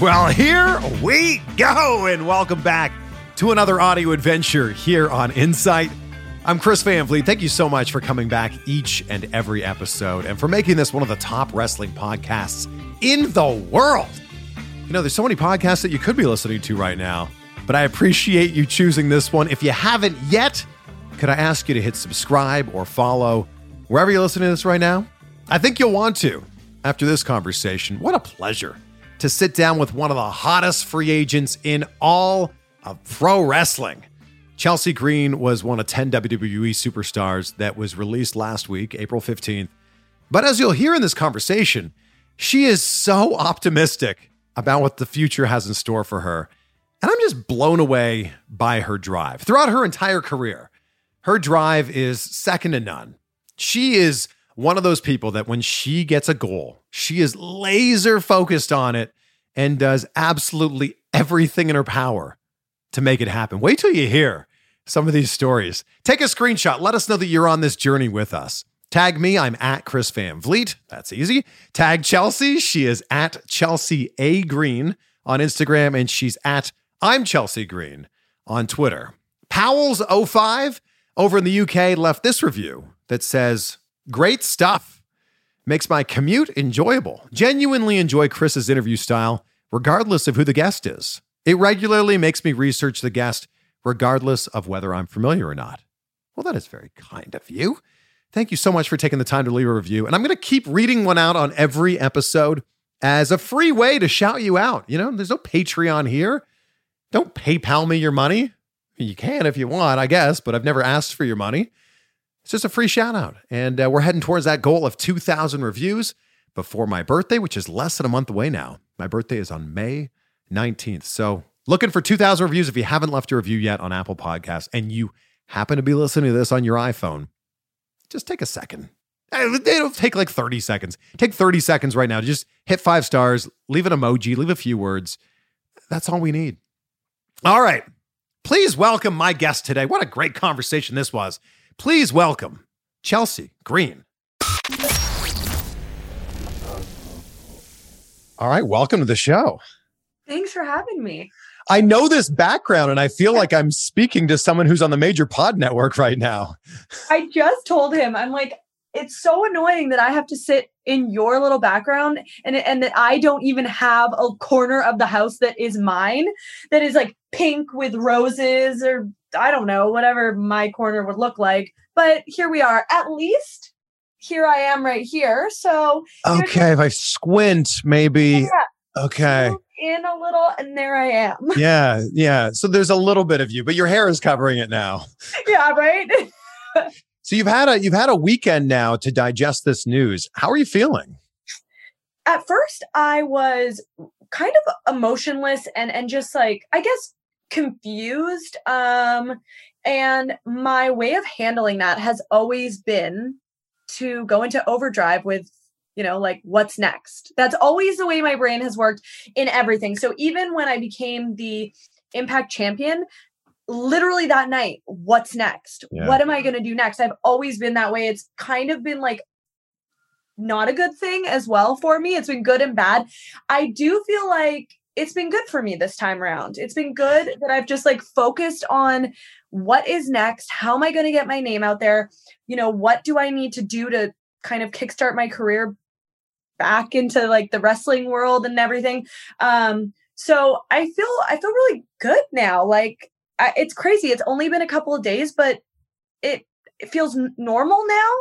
Well, here we go, and welcome back to another audio adventure here on Insight. I'm Chris Van Vliet. Thank you so much for coming back each and every episode and for making this one of the top wrestling podcasts in the world. You know, there's so many podcasts that you could be listening to right now, but I appreciate you choosing this one. If you haven't yet, could I ask you to hit subscribe or follow wherever you're listening to this right now? I think you'll want to after this conversation. What a pleasure to sit down with one of the hottest free agents in all of pro wrestling. Chelsea Green was one of 10 WWE superstars that was released last week, April 15th. But as you'll hear in this conversation, she is so optimistic about what the future has in store for her. And I'm just blown away by her drive. Throughout her entire career, her drive is second to none. She is one of those people that when she gets a goal, she is laser focused on it and does absolutely everything in her power to make it happen. Wait till you hear some of these stories. Take a screenshot. Let us know that you're on this journey with us. Tag me. I'm at Chris Van Vliet. That's easy. Tag Chelsea. She is at Chelsea A Green on Instagram, and she's at I'm Chelsea Green on Twitter. Powell's05 over in the UK left this review that says, Great stuff. Makes my commute enjoyable. Genuinely enjoy Chris's interview style, regardless of who the guest is. It regularly makes me research the guest, regardless of whether I'm familiar or not. Well, that is very kind of you. Thank you so much for taking the time to leave a review. And I'm going to keep reading one out on every episode as a free way to shout you out. You know, there's no Patreon here. Don't PayPal me your money. You can if you want, I guess, but I've never asked for your money. It's just a free shout out. And uh, we're heading towards that goal of 2,000 reviews before my birthday, which is less than a month away now. My birthday is on May 19th. So looking for 2,000 reviews. If you haven't left a review yet on Apple Podcasts and you happen to be listening to this on your iPhone, just take a second. It'll take like 30 seconds. Take 30 seconds right now. Just hit five stars, leave an emoji, leave a few words. That's all we need. All right. Please welcome my guest today. What a great conversation this was. Please welcome Chelsea Green. All right. Welcome to the show. Thanks for having me. I know this background and I feel like I'm speaking to someone who's on the major pod network right now. I just told him, I'm like, it's so annoying that I have to sit in your little background and and that I don't even have a corner of the house that is mine that is like pink with roses or I don't know whatever my corner would look like but here we are at least here I am right here so okay if I squint maybe yeah. okay in a little, and there I am. Yeah, yeah. So there's a little bit of you, but your hair is covering it now. yeah, right. so you've had a you've had a weekend now to digest this news. How are you feeling? At first, I was kind of emotionless and and just like I guess confused. Um, and my way of handling that has always been to go into overdrive with you know like what's next? That's always the way my brain has worked in everything. So even when i became the impact champion literally that night what's next? Yeah. what am i going to do next? I've always been that way. It's kind of been like not a good thing as well for me. It's been good and bad. I do feel like it's been good for me this time around it's been good that i've just like focused on what is next how am i going to get my name out there you know what do i need to do to kind of kickstart my career back into like the wrestling world and everything. Um, so I feel I feel really good now. Like I, it's crazy. It's only been a couple of days, but it it feels normal now,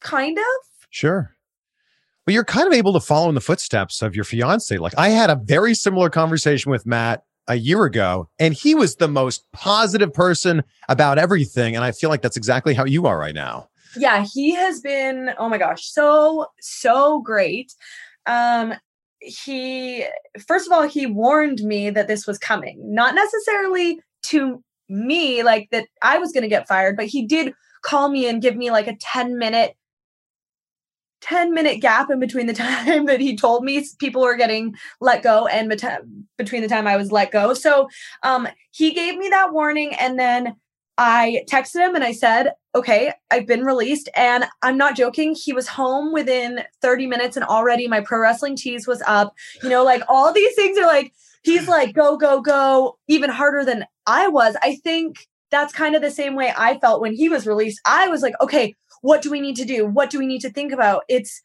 kind of. Sure. But you're kind of able to follow in the footsteps of your fiance. Like I had a very similar conversation with Matt a year ago, and he was the most positive person about everything. And I feel like that's exactly how you are right now yeah, he has been, oh my gosh, so, so great. Um, he, first of all, he warned me that this was coming, not necessarily to me, like that I was going to get fired, but he did call me and give me like a 10 minute 10 minute gap in between the time that he told me people were getting let go and between the time I was let go. So um, he gave me that warning. And then I texted him and I said, okay, I've been released. And I'm not joking. He was home within 30 minutes and already my pro wrestling tees was up. You know, like all these things are like, he's like, go, go, go, even harder than I was. I think that's kind of the same way I felt when he was released. I was like, okay, what do we need to do? What do we need to think about? It's,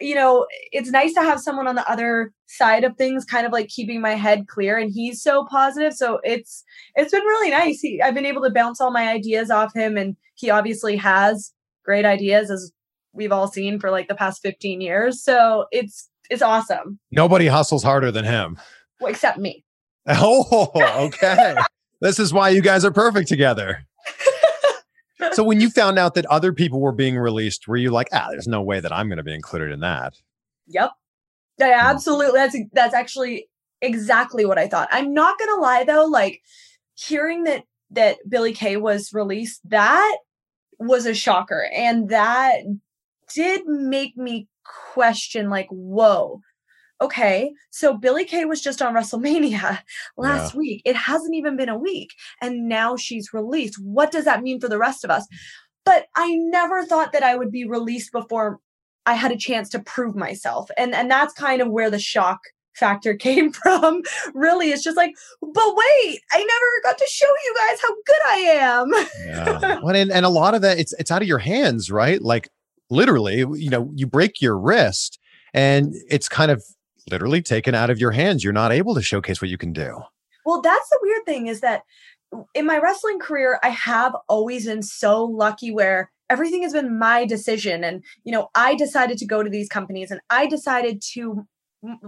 you know, it's nice to have someone on the other side of things, kind of like keeping my head clear. And he's so positive, so it's it's been really nice. He, I've been able to bounce all my ideas off him, and he obviously has great ideas, as we've all seen for like the past fifteen years. So it's it's awesome. Nobody hustles harder than him, well, except me. Oh, okay. this is why you guys are perfect together so when you found out that other people were being released, were you like, ah, there's no way that I'm going to be included in that? Yep. Yeah, hmm. absolutely. That's that's actually exactly what I thought. I'm not gonna lie though, like hearing that that Billie Kay was released, that was a shocker. And that did make me question, like, whoa, okay, so Billie Kay was just on WrestleMania last yeah. week. It hasn't even been a week. And now she's released. What does that mean for the rest of us? But I never thought that I would be released before I had a chance to prove myself. And and that's kind of where the shock factor came from. really, it's just like, but wait, I never got to show you guys how good I am. yeah. Well, and, and a lot of that it's it's out of your hands, right? Like literally, you know, you break your wrist and it's kind of literally taken out of your hands. You're not able to showcase what you can do. Well, that's the weird thing is that in my wrestling career, I have always been so lucky where everything has been my decision. And, you know, I decided to go to these companies and I decided to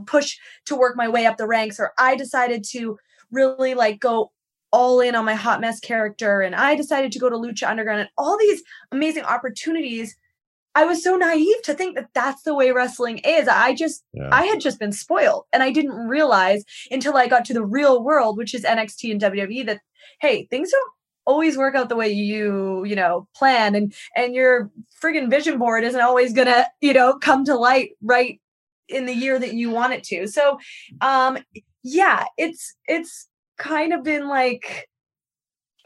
push to work my way up the ranks, or I decided to really like go all in on my hot mess character and I decided to go to Lucha Underground and all these amazing opportunities I was so naive to think that that's the way wrestling is. I just, yeah. I had just been spoiled. And I didn't realize until I got to the real world, which is NXT and WWE, that, hey, things don't always work out the way you, you know, plan. And, and your friggin' vision board isn't always to, you know, come to light right in the year that you want it to. So, um, yeah, it's, it's kind of been like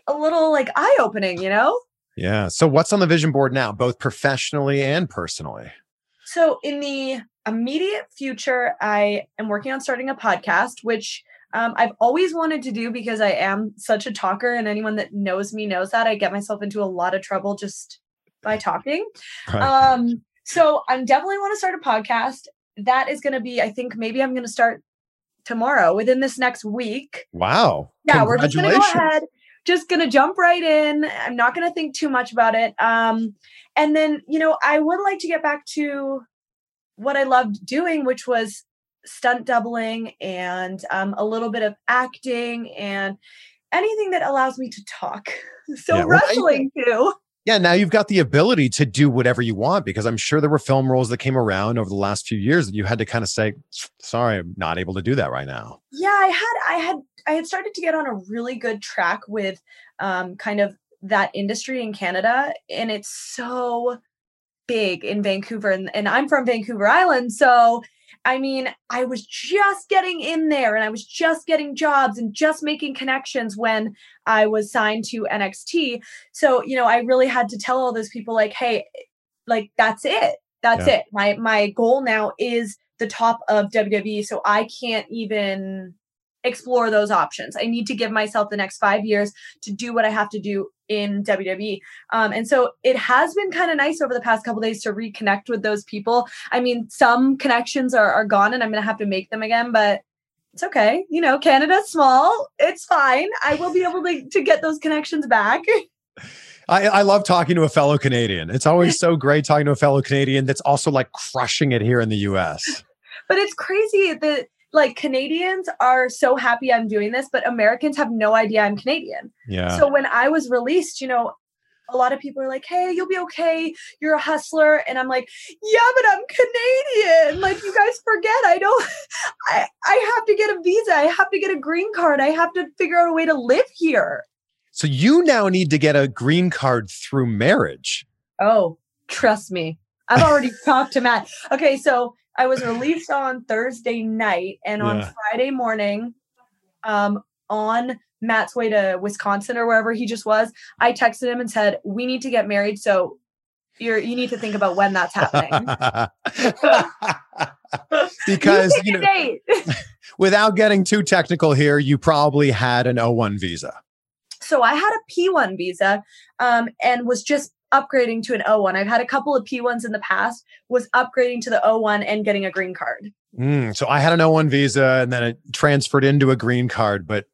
a little like eye opening, you know? Yeah. So what's on the vision board now, both professionally and personally? So in the immediate future, I am working on starting a podcast, which um, I've always wanted to do because I am such a talker, and anyone that knows me knows that I get myself into a lot of trouble just by talking. Right. Um, so I'm definitely want to start a podcast. That is going to be, I think, maybe I'm going to start tomorrow within this next week. Wow! Yeah, we're just going to go ahead just gonna jump right in. I'm not gonna think too much about it. Um, and then, you know, I would like to get back to what I loved doing, which was stunt doubling and um, a little bit of acting and anything that allows me to talk. So Yeah, well, I- wrestling too. Yeah, now you've got the ability to do whatever you want because I'm sure there were film roles that came around over the last few years that you had to kind of say, sorry, I'm not able to do that right now. Yeah, I had I had I had started to get on a really good track with um, kind of that industry in Canada, and it's so big in Vancouver, and, and I'm from Vancouver Island, so I mean, I was just getting in there and I was just getting jobs and just making connections when I was signed to NXT. So, you know, I really had to tell all those people like, hey, like that's it. That's Yeah. it. My my goal now is the top of WWE, so I can't even explore those options. I need to give myself the next 5 years to do what I have to do in WWE. Um, and so it has been kind of nice over the past couple days to reconnect with those people. I mean, some connections are, are gone and I'm going to have to make them again, but it's okay. You know, Canada's small. It's fine. I will be able to, to get those connections back. I, I love talking to a fellow Canadian. It's always so great talking to a fellow Canadian that's also like crushing it here in the US. but it's crazy that like Canadians are so happy I'm doing this, but Americans have no idea I'm Canadian. Yeah. So when I was released, you know, a lot of people are like, "Hey, you'll be okay. You're a hustler," and I'm like, "Yeah, but I'm Canadian. Like you guys forget, I don't. I I have to get a visa. I have to get a green card. I have to figure out a way to live here." so you now need to get a green card through marriage. Oh, trust me. I've already talked to Matt. Okay, so I was released on Thursday night and on Yeah. Friday morning, um, on Matt's way to Wisconsin or wherever he just was, I texted him and said, We need to get married. So you're you need to think about when that's happening. because pick you know, without getting too technical here, you probably had an O1 visa. so I had a P1 visa um, and was just upgrading to an O1. I've had a couple of P1s in the past, was upgrading to the O1 and getting a green card. Mm, so I had an O1 visa and then it transferred into a green card. But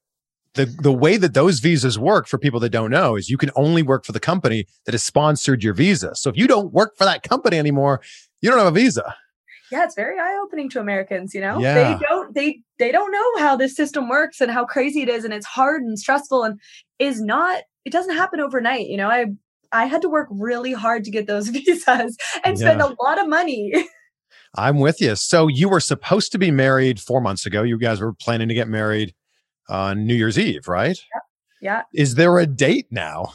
the, the way that those visas work for people that don't know is you can only work for the company that has sponsored your visa. So if you don't work for that company anymore, you don't have a visa. yeah it's very eye-opening to americans you know Yeah. they don't they they don't know how this system works and how crazy it is and it's hard and stressful and is not it doesn't happen overnight you know i i had to work really hard to get those visas and spend Yeah. a lot of money I'm with you. So you were supposed to be married four months ago. You guys were planning to get married on New Year's Eve, right? yeah Is there a date now?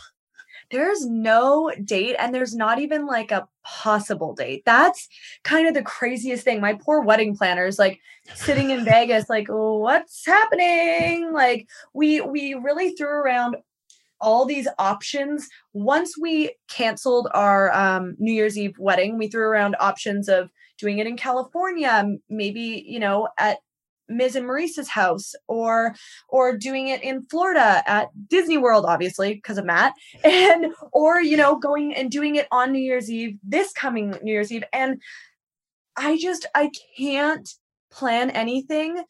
there's no date and there's not even like a possible date that's kind of the craziest thing my poor wedding planners like sitting in vegas like what's happening like we we really threw around all these options once we canceled our um, new year's eve wedding we threw around options of doing it in california maybe you know at Miz and Maryse's house or or doing it in Florida at Disney World obviously because of Matt and or you know going and doing it on New Year's Eve this coming New Year's Eve and I just I can't plan anything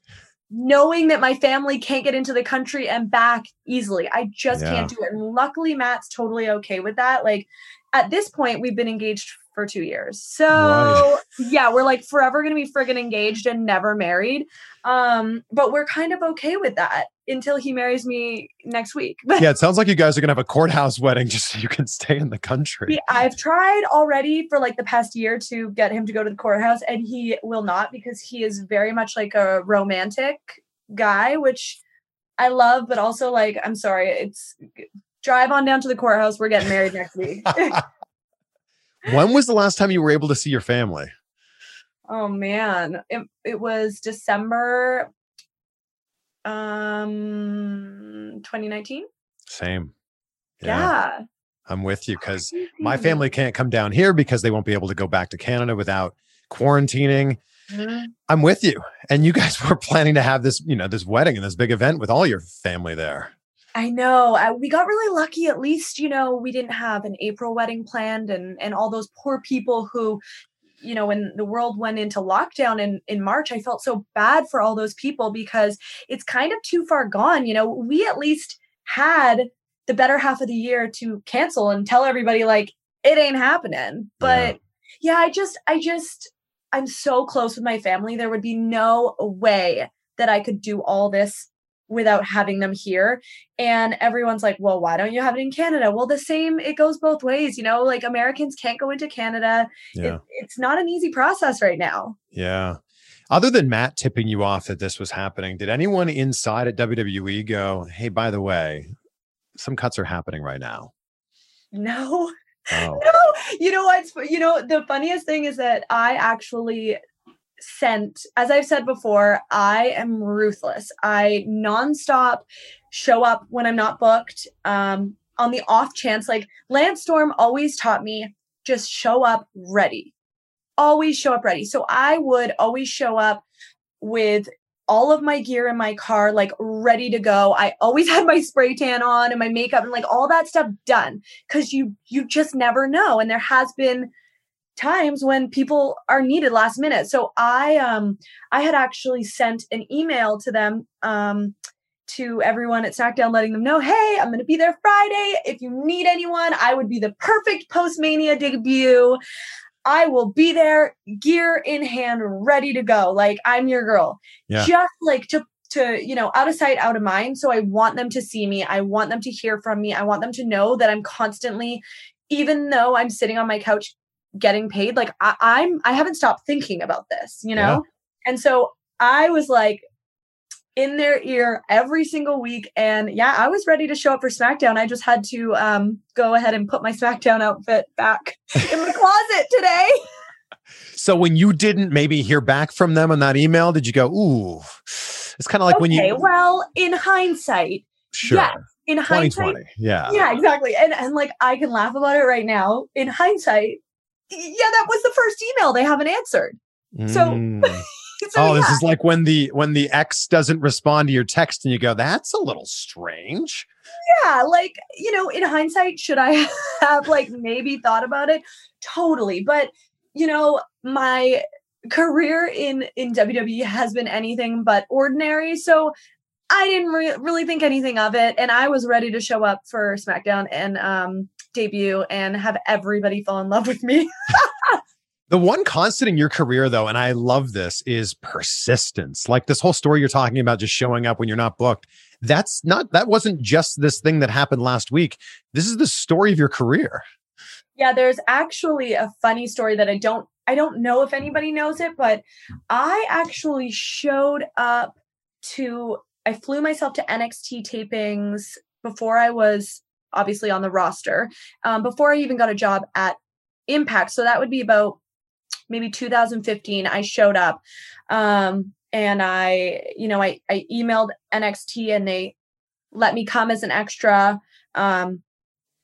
knowing that my family can't get into the country and back easily. I just Yeah. can't do it. And luckily Matt's totally okay with that. Like at this point we've been engaged for 2 years. So Right. yeah, we're like forever going to be friggin' engaged and never married. Um but we're kind of okay with that until he marries me next week. Yeah, it sounds like you guys are going to have a courthouse wedding just so you can stay in the country. I've tried already for like the past year to get him to go to the courthouse, and he will not because he is very much like a romantic guy, which I love, but also like I'm sorry, it's drive on down to the courthouse. We're getting married next week. when was the last time you were able to see your family? oh man, it it was December, um, 2019. Same. Yeah, I'm with you because my family can't come down here because they won't be able to go back to Canada without quarantining. Mhm. I'm with you. And you guys were planning to have this, you know, this wedding and this big event with all your family there. I know. We got really lucky. At least, you know, we didn't have an April wedding planned, and and all those poor people who, you know, when the world went into lockdown in in March, I felt so bad for all those people because it's kind of too far gone. You know, we at least had the better half of the year to cancel and tell everybody like it ain't happening. But yeah, I just, I just. I'm so close with my family. There would be no way that I could do all this without having them here. And everyone's like, well, why don't you have it in Canada? Well, the same, it goes both ways. You know, like Americans can't go into Canada. Yeah. It, it's not an easy process right now. Yeah. Other than Matt tipping you off that this was happening, did anyone inside at WWE go, hey, by the way, some cuts are happening right now? No. Oh. No, you know what's you know the funniest thing is that I actually sent, as I've said before, I am ruthless. I nonstop show up when I'm not booked. Um, on the off chance, like Lance Storm always taught me, just show up ready. Always show up ready. So I would always show up with all of my gear in my car like ready to go i always had my spray tan on and my makeup and like all that stuff done because you you just never know and there has been times when people are needed last minute. So I um I had actually sent an email to them um to everyone at SmackDown letting them know, "Hey, I'm going to be there Friday. If you need anyone, I would be the perfect post-mania debut. I will be there, gear in hand, ready to go. Like I'm your girl." Yeah. Just like to to you know out of sight out of mind so i want them to see me i want them to hear from me i want them to know that i'm constantly even though i'm sitting on my couch getting paid like I, i'm i haven't stopped thinking about this you know? Yeah. and so i was like in their ear every single week and yeah i was ready to show up for smackdown. I just had to um go ahead and put my smackdown outfit back in the closet today. So when you didn't maybe hear back from them on that email, did you go, ooh, it's kind of like when okay you, well in hindsight sure, yes, in hindsight Yeah. yeah exactly and and like i can laugh about it right now. In hindsight yeah that was the first email they haven't answered So- Mm. so oh, yeah. this is like when the when the ex doesn't respond to your text and you go, that's a little strange. yeah like you know in hindsight should i have like maybe thought about it totally but you know my career in in wwe has been anything but ordinary so i didn't re- really think anything of it and i was ready to show up for smackdown and um debut and have everybody fall in love with me The one constant in your career, though, and I love this, is persistence. Like this whole story you're talking about, just showing up when you're not booked. That's not, that wasn't just this thing that happened last week. This is the story of your career. Yeah, there's actually a funny story that I don't I don't know if anybody knows it, but I actually showed up to I flew myself to NXT tapings before I was obviously on the roster, um, before I even got a job at Impact. So that would be about maybe 2015. I showed up, um, and I, you know, I I emailed NXT and they let me come as an extra. Um,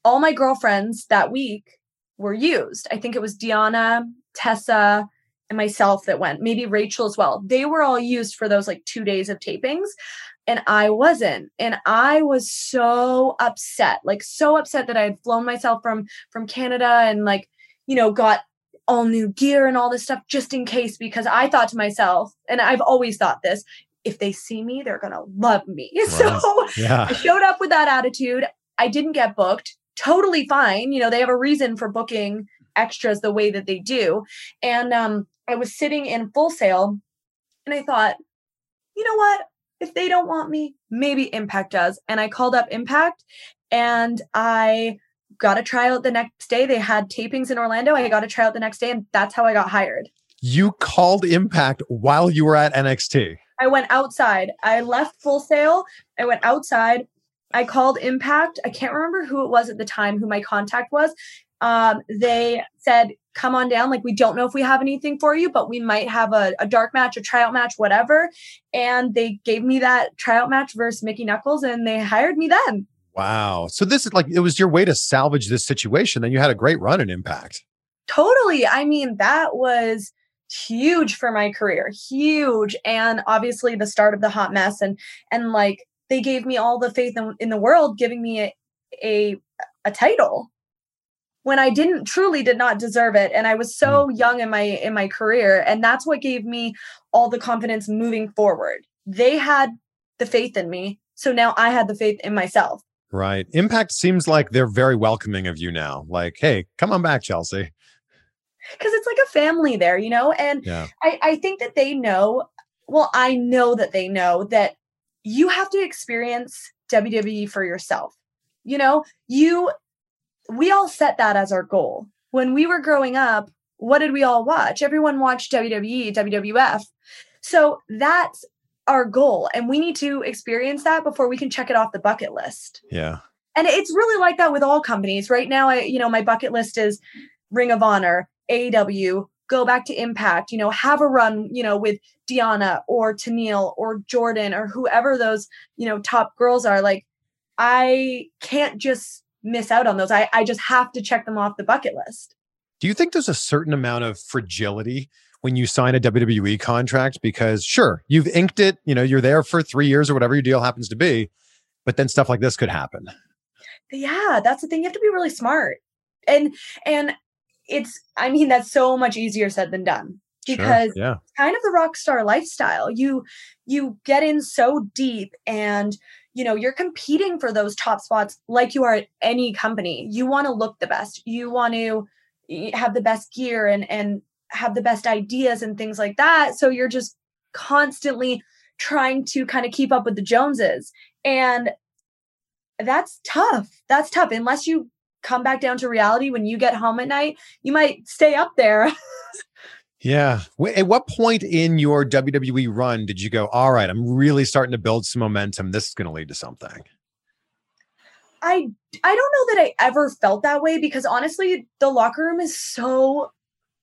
all my girlfriends that week were used. I think it was Deonna, Tessa, and myself that went, maybe Rachel as well. They were all used for those like two days of tapings, and I wasn't. And I was so upset, like so upset that I had flown myself from from Canada and like, you know, got all new gear and all this stuff just in case because I thought to myself, and I've always thought this, if they see me, they're gonna love me. So Yeah. I showed up with that attitude. I didn't get booked. Totally fine. You know, they have a reason for booking extras the way that they do. And um, I was sitting in Full Sail and I thought, you know what? If they don't want me, maybe Impact does. And I called up Impact and I got a tryout the next day. They had tapings in Orlando. I got a tryout the next day, and that's how I got hired. You called Impact while you were at NXT. I went outside. I left Full Sail. I went outside. I called Impact. I can't remember who it was at the time, who my contact was. Um, they said, "Come on down. Like we don't know if we have anything for you, but we might have a, a dark match, a tryout match, whatever." And they gave me that tryout match versus Mickie Knuckles, and they hired me then. Wow. So this is like it was your way to salvage this situation. Then you had a great run in Impact. Totally. I mean, that was huge for my career. Huge. And obviously the start of the hot mess and and like they gave me all the faith in, in the world giving me a, a a title when I didn't truly did not deserve it and I was so mm. young in my in my career and that's what gave me all the confidence moving forward. They had the faith in me, so now I had the faith in myself. Right. Impact seems like they're very welcoming of you now. Like, hey, come on back, Chelsea. because it's like a family there, you know? And Yeah. I, I think that they know, well, I know that they know that you have to experience WWE for yourself. You know, you, we all set that as our goal. When we were growing up, what did we all watch? Everyone watched WWE, WWF. So that's our goal. And we need to experience that before we can check it off the bucket list Yeah. and it's really like that with all companies right now i you know my bucket list is ring of honor aew go back to impact you know have a run you know with Deonna or Tenille or Jordynne or whoever those you know top girls are like i can't just miss out on those i, I just have to check them off the bucket list Do you think there's a certain amount of fragility when you sign a WWE contract? Because sure, you've inked it, you know, you're there for three years or whatever your deal happens to be, but then stuff like this could happen. yeah that's the thing you have to be really smart and and it's i mean that's so much easier said than done Sure. because yeah. kind of the rock star lifestyle you you get in so deep and you know you're competing for those top spots like you are at any company. You want to look the best. You want to have the best gear and and have the best ideas and things like that. So you're just constantly trying to kind of keep up with the joneses. And that's tough. That's tough. Unless you come back down to reality when you get home at night you might stay up there Yeah. At what point in your WWE run did you go, all right, I'm really starting to build some momentum. This is going to lead to something? I I don't know that I ever felt that way because honestly, the locker room is so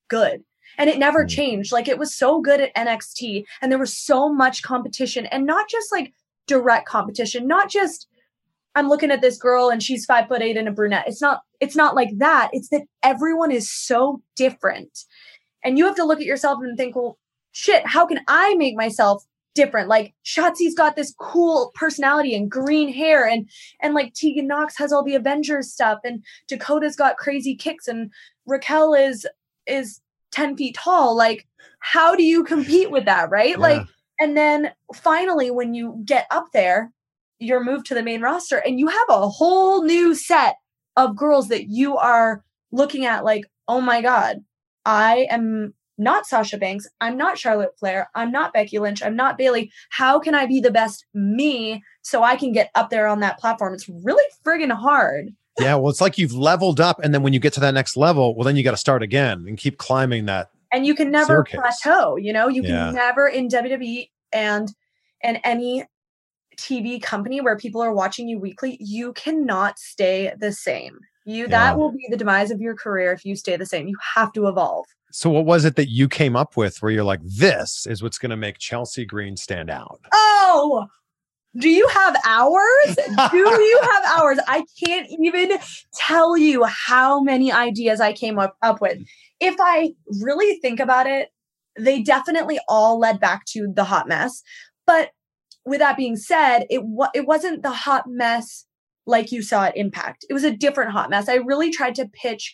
good. And it never Mm. changed. Like it was so good at NXT and there was so much competition and not just like direct competition, not just I'm looking at this girl and she's five foot eight and a brunette. It's not it's not like that. It's that everyone is so different. And you have to look at yourself and think, well, shit, how can I make myself different? Like Shotzi's got this cool personality and green hair and and like Tegan Nox has all the Avengers stuff and Dakota's got crazy kicks and Raquel is is 10 feet tall. Like, how do you compete with that? Right. Like, and then finally, when you get up there, you're moved to the main roster and you have a whole new set of girls that you are looking at like, oh my God, I am not Sasha Banks. I'm not Charlotte Flair. I'm not Becky Lynch. I'm not Bayley. How can I be the best me so I can get up there on that platform? It's really friggin' hard. yeah. Well, it's like you've leveled up. And then when you get to that next level, well, then you got to start again and keep climbing that. and you can never Staircase. plateau you know you can Yeah. never in wwe and and any tv company where people are watching you weekly you cannot stay the same you Yeah. that will be the demise of your career if you stay the same. You have to evolve. So, what was it that you came up with where you're like, this is what's going to make Chelsea Green stand out? oh do you have hours? Do you have hours? I can't even tell you how many ideas i came up, up with. If i really think about it they definitely all led back to the hot mess. But with that being said it wa- it wasn't the hot mess like you saw at impact it was a different hot mess i really tried to pitch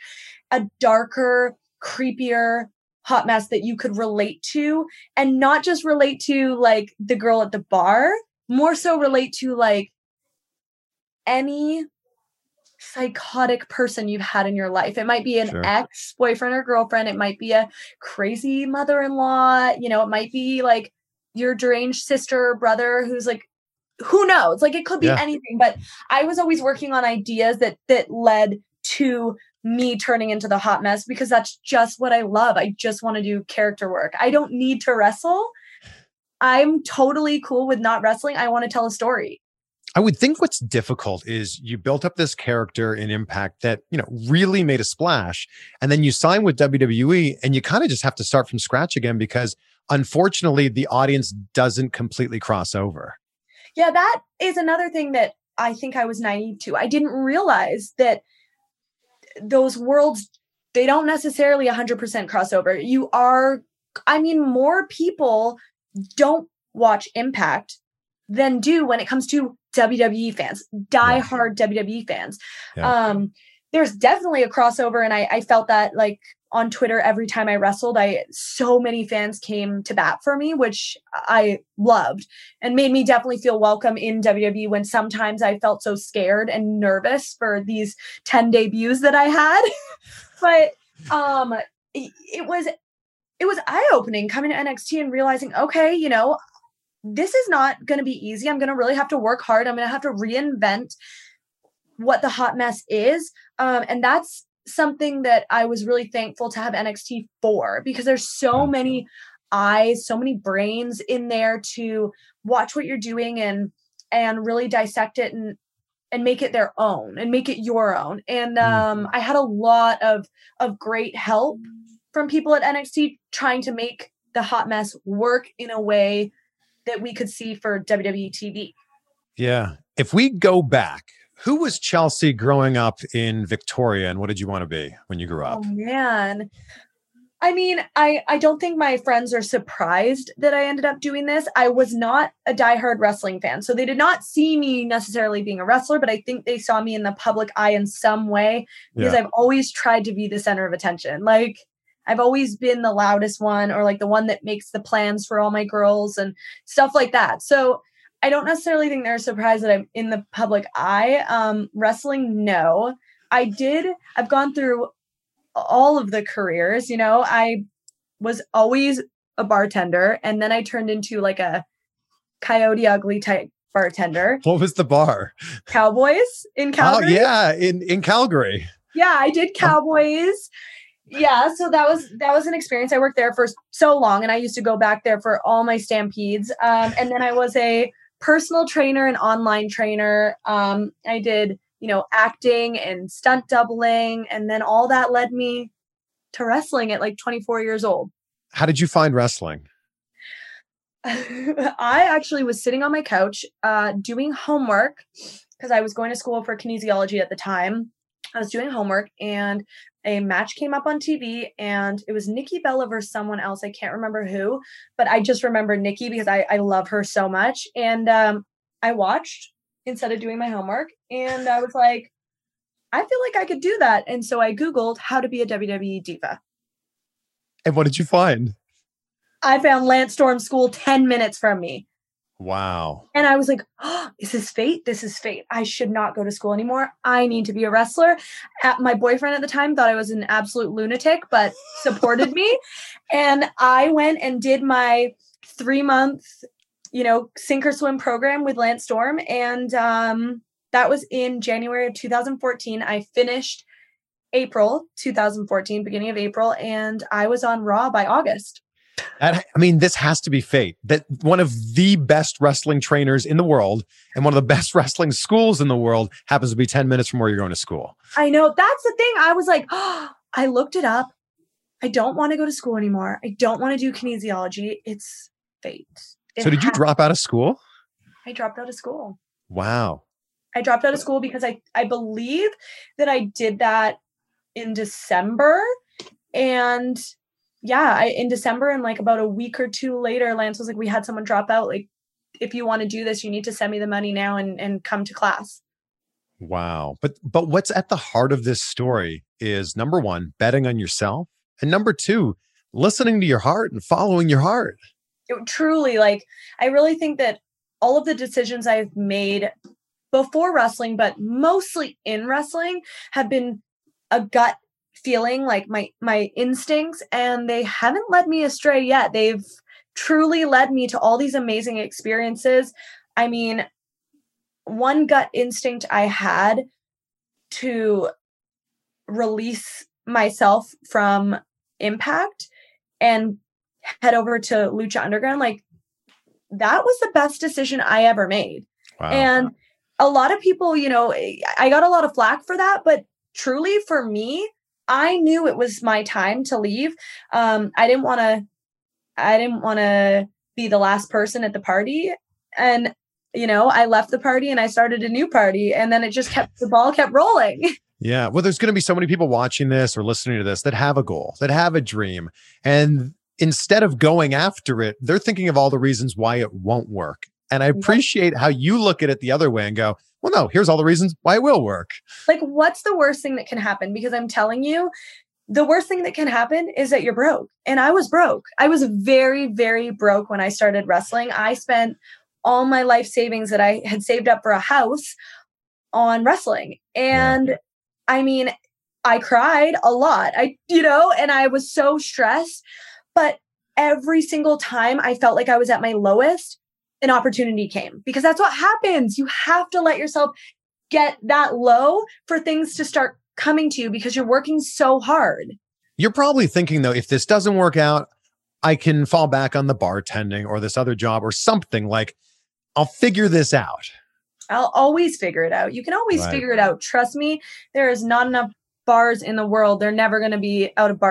a darker creepier hot mess that you could relate to and not just relate to like the girl at the bar more so relate to like any psychotic person you've had in your life. It might be an Sure. ex boyfriend or girlfriend. It might be a crazy mother in law. You know, it might be like your deranged sister or brother who's like, who knows? Like it could be Yeah. anything. But I was always working on ideas that that led to me turning into the hot mess because that's just what I love. I just want to do character work. I don't need to wrestle. I'm totally cool with not wrestling. I want to tell a story. I would think what's difficult is you built up this character in Impact that, you know, really made a splash. And then you sign with WWE and you kind of just have to start from scratch again because unfortunately the audience doesn't completely cross over. Yeah, that is another thing that I think I was naive to. I didn't realize that those worlds they don't necessarily 100% cross over. You are I mean more people don't watch Impact than do when it comes to WWE fans, diehard WWE fans. Yeah. Um there's definitely a crossover and I I felt that like on Twitter every time I wrestled, I so many fans came to bat for me, which I loved and made me definitely feel welcome in WWE when sometimes I felt so scared and nervous for these 10 debuts that I had. but um it was it was eye-opening coming to NXT and realizing, okay, you know, this is not going to be easy. I'm going to really have to work hard. I'm going to have to reinvent what the hot mess is. Um, and that's something that I was really thankful to have NXT for because there's so many eyes, so many brains in there to watch what you're doing and and really dissect it and and make it their own and make it your own. And um, mm-hmm. I had a lot of of great help from people at NXT trying to make the hot mess work in a way that we could see for WWE TV. Yeah. If we go back, who was Chelsea growing up in Victoria and what did you want to be when you grew up? Oh man. I mean, I I don't think my friends are surprised that I ended up doing this. I was not a diehard wrestling fan, so they did not see me necessarily being a wrestler, but I think they saw me in the public eye in some way because yeah. I've always tried to be the center of attention. Like I've always been the loudest one or like the one that makes the plans for all my girls and stuff like that. So I don't necessarily think they're surprised that I'm in the public eye. Um, wrestling, no. I did. I've gone through all of the careers. You know, I was always a bartender and then I turned into like a coyote ugly type bartender. What was the bar? Cowboys in oh, Calgary. Oh yeah, in in Calgary. Yeah, I did Cowboys. yeah, so that was that was an experience. I worked there for so long and I used to go back there for all my stampedes. Um, and then I was a personal trainer and online trainer. Um, I did you know, acting and stunt doubling. And then all that led me to wrestling at like 24 years old. How did you find wrestling? I actually was sitting on my couch uh, doing homework because I was going to school for kinesiology at the time. I was doing homework and a match came up on TV and it was Nikki Bella versus someone else. I can't remember who, but I just remember Nikki because I, I love her so much. And um, I watched instead of doing my homework. And I was like, I feel like I could do that. And so I Googled how to be a WWE diva. And what did you find? I found Lance Storm School 10 minutes from me. Wow. And I was like, oh, this is fate? This is fate. I should not go to school anymore. I need to be a wrestler. At, my boyfriend at the time thought I was an absolute lunatic, but supported me. And I went and did my three month you know, sink or swim program with Lance Storm. And um, that was in January of 2014. I finished April 2014, beginning of April, and I was on Raw by August. That, I mean, this has to be fate. That one of the best wrestling trainers in the world and one of the best wrestling schools in the world happens to be 10 minutes from where you're going to school. I know. That's the thing. I was like, oh, I looked it up. I don't want to go to school anymore. I don't want to do kinesiology. It's fate so did you drop out of school? I dropped out of school. Wow. I dropped out of school because I I believe that I did that in December and yeah, I in December and like about a week or two later Lance was like we had someone drop out like if you want to do this you need to send me the money now and and come to class. Wow. But but what's at the heart of this story is number 1 betting on yourself and number 2 listening to your heart and following your heart it, truly like i really think that all of the decisions i've made before wrestling but mostly in wrestling have been a gut feeling like my my instincts and they haven't led me astray yet they've truly led me to all these amazing experiences i mean one gut instinct i had to release myself from impact and head over to Lucha Underground, like that was the best decision I ever made. Wow. And a lot of people, you know, I got a lot of flack for that, but truly for me, I knew it was my time to leave. Um, I didn't want to, I didn't want to be the last person at the party. And, you know, I left the party and I started a new party and then it just kept, the ball kept rolling. Yeah. Well, there's going to be so many people watching this or listening to this that have a goal, that have a dream, and instead of going after it, they're thinking of all the reasons why it won't work. And I appreciate how you look at it the other way and go, well, no, here's all the reasons why it will work. Like, what's the worst thing that can happen? Because I'm telling you, the worst thing that can happen is that you're broke. And I was broke. I was very, very broke when I started wrestling. I spent all my life savings that I had saved up for a house on wrestling. And yeah. I mean, I cried a lot. I, you know, and I was so stressed. But every single time I felt like I was at my lowest, an opportunity came because that's what happens. You have to let yourself get that low for things to start coming to you because you're working so hard. You're probably thinking, though, if this doesn't work out, I can fall back on the bartending or this other job or something like I'll figure this out. I'll always figure it out. You can always Right. figure it out. Trust me, there is not enough bars in the world. They're never going to be out of bar.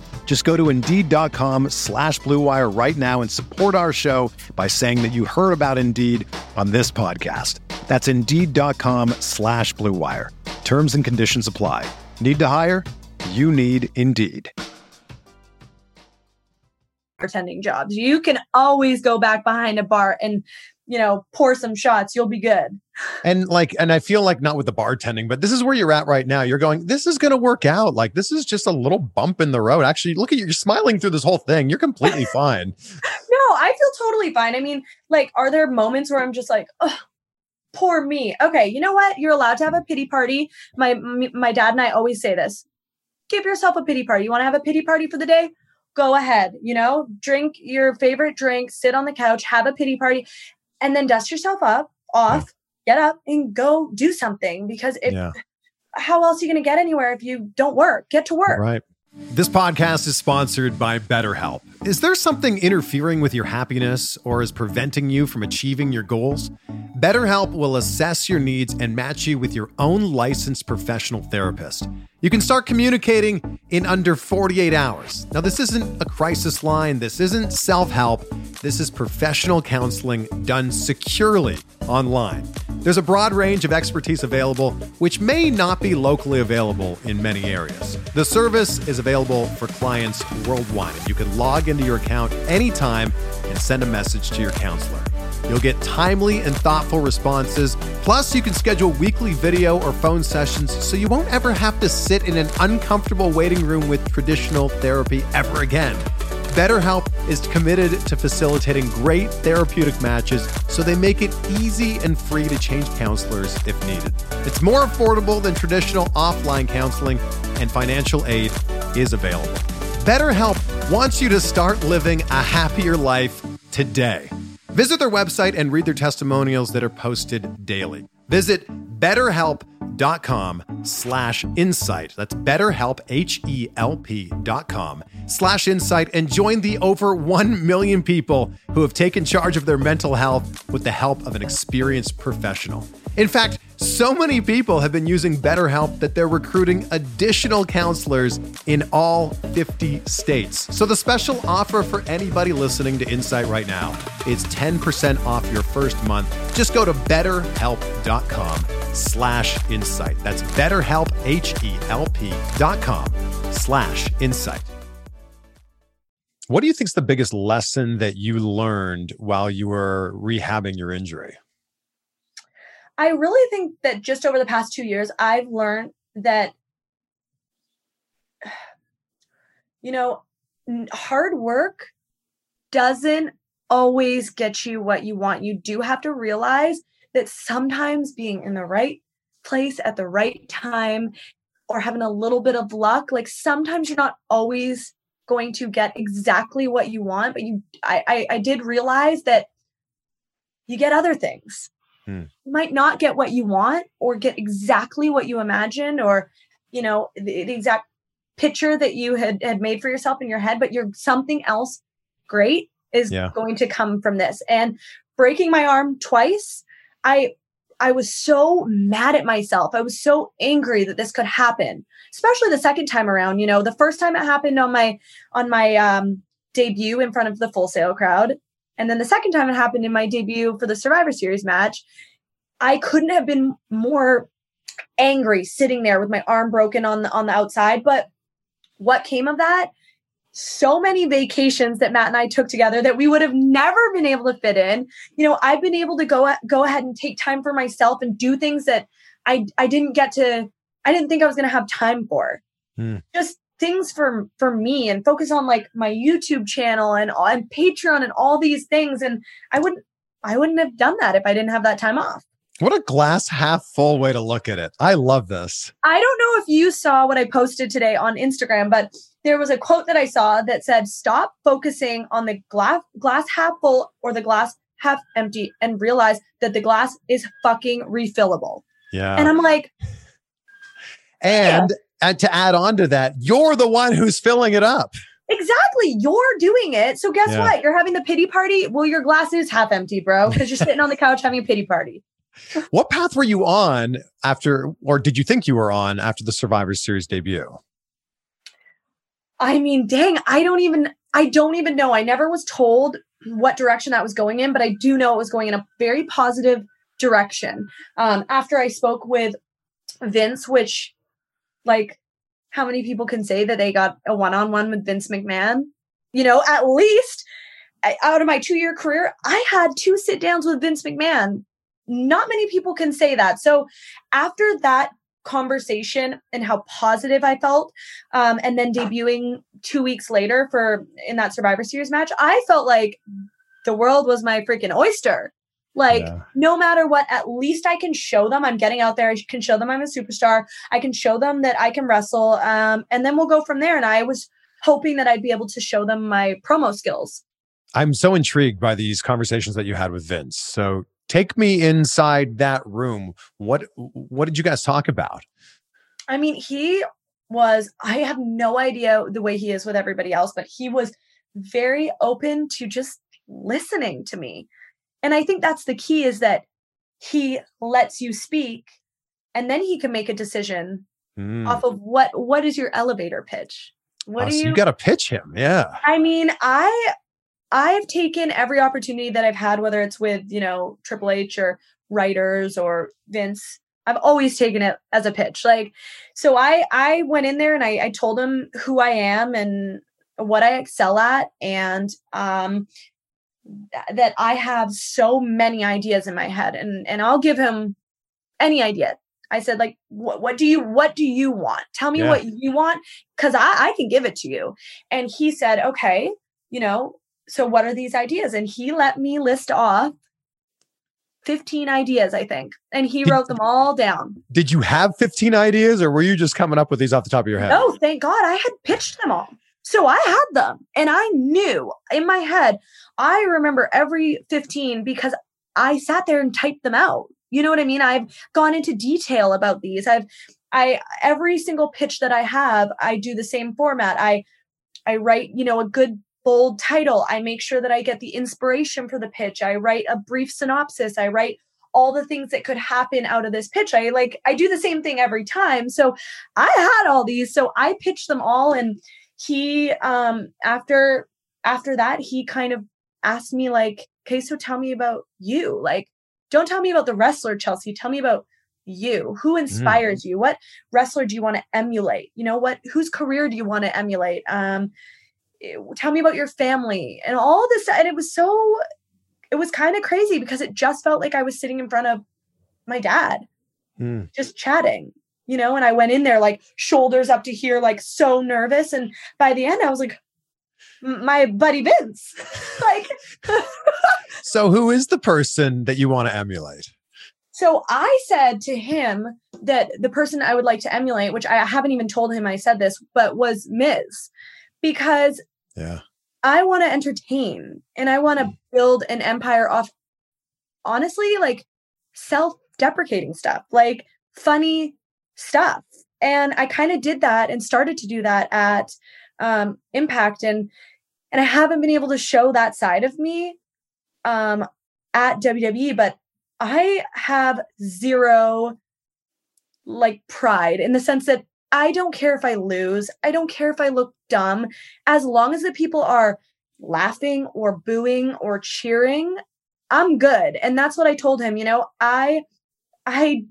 Just go to Indeed.com slash Blue Wire right now and support our show by saying that you heard about Indeed on this podcast. That's Indeed.com slash Blue Wire. Terms and conditions apply. Need to hire? You need Indeed. bartending jobs. You can always go back behind a bar and, you know, pour some shots. You'll be good. And like, and I feel like not with the bartending, but this is where you're at right now. You're going, this is going to work out. Like, this is just a little bump in the road. Actually, look at you. You're smiling through this whole thing. You're completely fine. No, I feel totally fine. I mean, like, are there moments where I'm just like, oh, poor me? Okay, you know what? You're allowed to have a pity party. My my dad and I always say this: give yourself a pity party. You want to have a pity party for the day? Go ahead. You know, drink your favorite drink, sit on the couch, have a pity party, and then dust yourself up, off, get up, and go do something. Because if Yeah. how else are you going to get anywhere if you don't work? Get to work. Right. This podcast is sponsored by BetterHelp. Is there something interfering with your happiness or is preventing you from achieving your goals? BetterHelp will assess your needs and match you with your own licensed professional therapist. You can start communicating in under 48 hours. Now, this isn't a crisis line, this isn't self help. This is professional counseling done securely online. There's a broad range of expertise available, which may not be locally available in many areas. The service is available for clients worldwide. You can log into your account anytime and send a message to your counselor. You'll get timely and thoughtful responses. Plus, you can schedule weekly video or phone sessions so you won't ever have to sit in an uncomfortable waiting room with traditional therapy ever again. BetterHelp is committed to facilitating great therapeutic matches so they make it easy and free to change counselors if needed. It's more affordable than traditional offline counseling, and financial aid is available. BetterHelp wants you to start living a happier life today. Visit their website and read their testimonials that are posted daily. Visit betterhelp.com slash insight. That's betterhelp, H-E-L-P dot com slash insight and join the over 1 million people who have taken charge of their mental health with the help of an experienced professional. In fact, so many people have been using BetterHelp that they're recruiting additional counselors in all 50 states. So the special offer for anybody listening to Insight right now is 10% off your first month. Just go to betterhelp.com slash insight. That's betterhelp, H-E-L-P dot com slash insight. What do you think is the biggest lesson that you learned while you were rehabbing your injury? I really think that just over the past two years, I've learned that, you know, hard work doesn't always get you what you want. You do have to realize that sometimes being in the right place at the right time or having a little bit of luck, like sometimes you're not always going to get exactly what you want, but you, I, I, I did realize that you get other things you might not get what you want or get exactly what you imagined or you know the, the exact picture that you had had made for yourself in your head but you're something else great is Yeah. going to come from this. And breaking my arm twice, I I was so mad at myself. I was so angry that this could happen, especially the second time around. You know, the first time it happened on my on my um, debut in front of the Full Sail crowd, and then the second time it happened in my debut for the Survivor Series match. I couldn't have been more angry sitting there with my arm broken on the on the outside. But what came of that? So many vacations that Matt and I took together that we would have never been able to fit in. You know, I've been able to go go ahead and take time for myself and do things that I I didn't get to. I didn't think I was going to have time for. Hmm. Just things for for me and focus on like my YouTube channel and and Patreon and all these things. And I wouldn't I wouldn't have done that if I didn't have that time off. What a glass half full way to look at it. I love this. I don't know if you saw what I posted today on Instagram, but there was a quote that I saw that said, "Stop focusing on the glass glass half full or the glass half empty, and realize that the glass is fucking refillable." Yeah. And I'm like, and and to add on to that, you're the one who's filling it up. exactly, you're doing it. So guess Yeah. what? You're having the pity party. Well, your glass is half empty, bro, because you're sitting on the couch having a pity party. What path were you on after, or did you think you were on after the Survivor Series debut? I mean, dang, I don't even I don't even know. I never was told what direction that was going in, but I do know it was going in a very positive direction. Um, after I spoke with Vince, which like how many people can say that they got a one-on-one with Vince McMahon? You know, at least out of my two-year career, I had two sit-downs with Vince McMahon. Not many people can say that. So after that conversation and how positive I felt, um, and then debuting two weeks later for in that Survivor Series match, I felt like the world was my freaking oyster. Like Yeah. no matter what, at least I can show them I'm getting out there. I can show them I'm a superstar. I can show them that I can wrestle, um, and then we'll go from there. And I was hoping that I'd be able to show them my promo skills. I'm so intrigued by these conversations that you had with Vince. So take me inside that room. What what did you guys talk about? I mean, he was, I have no idea the way he is with everybody else, but he was very open to just listening to me. And I think that's the key is that he lets you speak and then he can make a decision Hmm. off of what what is your elevator pitch? What Oh, do so you, you got to pitch him. Yeah. I mean, I I've taken every opportunity that I've had, whether it's with, you know, Triple H or writers or Vince. I've always taken it as a pitch. Like, so I I went in there and I, I told him who I am and what I excel at, and um that I have so many ideas in my head, and and I'll give him any idea. I said, like, what what do you what do you want? Tell me Yeah. what you want, because I I can give it to you. And he said, okay, you know, so what are these ideas? And he let me list off 15 ideas, I think. And he Did- wrote them all down. Did you have 15 ideas or were you just coming up with these off the top of your head? No, thank God I had pitched them all. So I had them and I knew in my head, I remember every 15 because I sat there and typed them out. You know what I mean? I've gone into detail about these. I've I every single pitch that I have, I do the same format. I I write, you know, a good bold title. I make sure that I get the inspiration for the pitch. I write a brief synopsis. I write all the things that could happen out of this pitch. I like I do the same thing every time. So I had all these. So I pitched them all and he um after after that he kind of asked me like, "Okay, so tell me about you. Like don't tell me about the wrestler Chelsea. Tell me about you. Who inspires you? What wrestler do you want to emulate? You know, what whose career do you want to emulate? Um eh, tell me about your family and all this and it was so it was kind of crazy because it just felt like I was sitting in front of my dad Hmm. just chatting, you know, and I went in there like shoulders up to here, like so nervous. And by the end, I was like, my buddy Vince. like, So who is the person that you want to emulate? so I said to him that the person I would like to emulate, which I haven't even told him I said this, but was Miz, because Yeah. I want to entertain and I want to hmm. build an empire off honestly like self-deprecating stuff, like funny stuff. And I kind of did that and started to do that at um, Impact. And and I haven't been able to show that side of me um at WWE, but I have zero like pride in the sense that I don't care if I lose. I don't care if I look dumb. As long as the people are laughing or booing or cheering, I'm good. And that's what I told him, you know, I I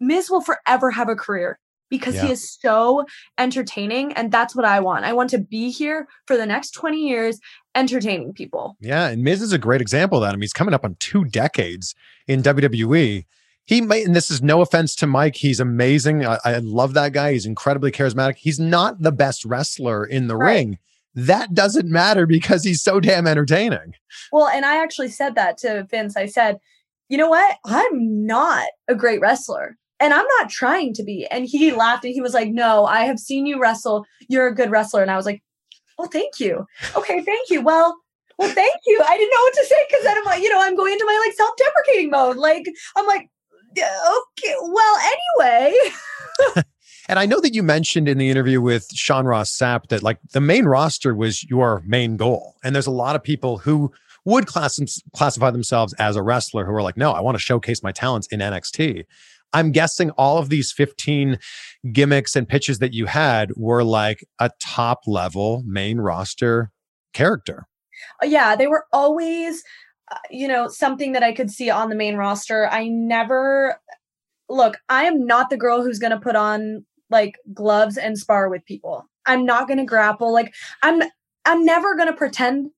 Miz will forever have a career because Yeah. he is so entertaining and that's what I want. I want to be here for the next 20 years entertaining people. Yeah, and Miz is a great example of that. I mean, he's coming up on two decades in WWE. He might, and this is no offense to Mike, he's amazing. I, I love that guy. He's incredibly charismatic. He's not the best wrestler in the Right. ring. That doesn't matter because he's so damn entertaining. Well, and I actually said that to Vince. I said, you know what? I'm not a great wrestler. And I'm not trying to be. And he laughed and he was like, No, I have seen you wrestle. You're a good wrestler. And I was like, Oh, thank you. Okay, thank you. Well, well, thank you. I didn't know what to say because then I'm like, you know, I'm going into my like self-deprecating mode. Like, I'm like, okay, well, anyway. And I know that you mentioned in the interview with Sean Ross Sapp that like the main roster was your main goal. And there's a lot of people who would class, classify themselves as a wrestler who are like, no, I want to showcase my talents in NXT. I'm guessing all of these 15 gimmicks and pitches that you had were like a top level main roster character. Uh, yeah, they were always, uh, you know, something that I could see on the main roster. I never look. I am not the girl who's going to put on like gloves and spar with people. I'm not going to grapple. Like I'm, I'm never going to pretend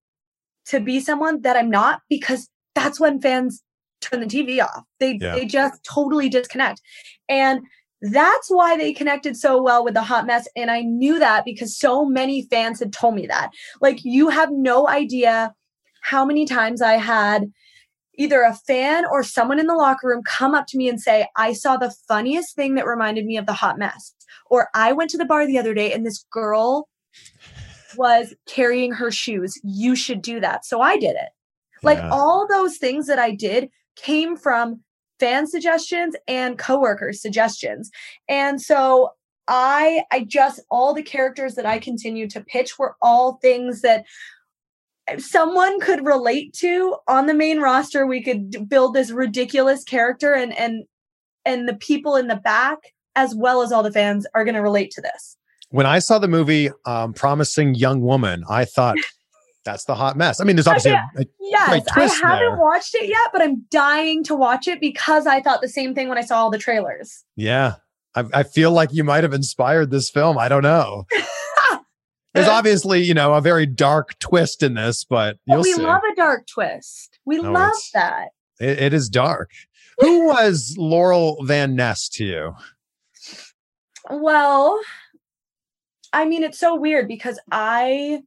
to be someone that I'm not because that's when fans turn the TV off. They Yeah. they just totally disconnect, and that's why they connected so well with the hot mess. And I knew that because so many fans had told me that. Like you have no idea how many times I had either a fan or someone in the locker room come up to me and say, I saw the funniest thing that reminded me of the hot mess. Or I went to the bar the other day and this girl was carrying her shoes. You should do that. So I did it. Like Yeah. all those things that I did came from fan suggestions and coworkers suggestions. And so I I just all the characters that I continue to pitch were all things that someone could relate to on the main roster we could build this ridiculous character and and and the people in the back as well as all the fans are going to relate to this When I saw the movie um, Promising Young Woman, I thought that's the hot mess. I mean, there's obviously a, a yes i haven't there. watched it yet but i'm dying to watch it because i thought the same thing when i saw all the trailers Yeah. I, I feel like you might have inspired this film. I don't know. There's obviously, you know, a very dark twist in this, but you'll we see. love a dark twist we No, love that It, it is dark. Who was Laurel Van Ness to you? Well, I mean, it's so weird because I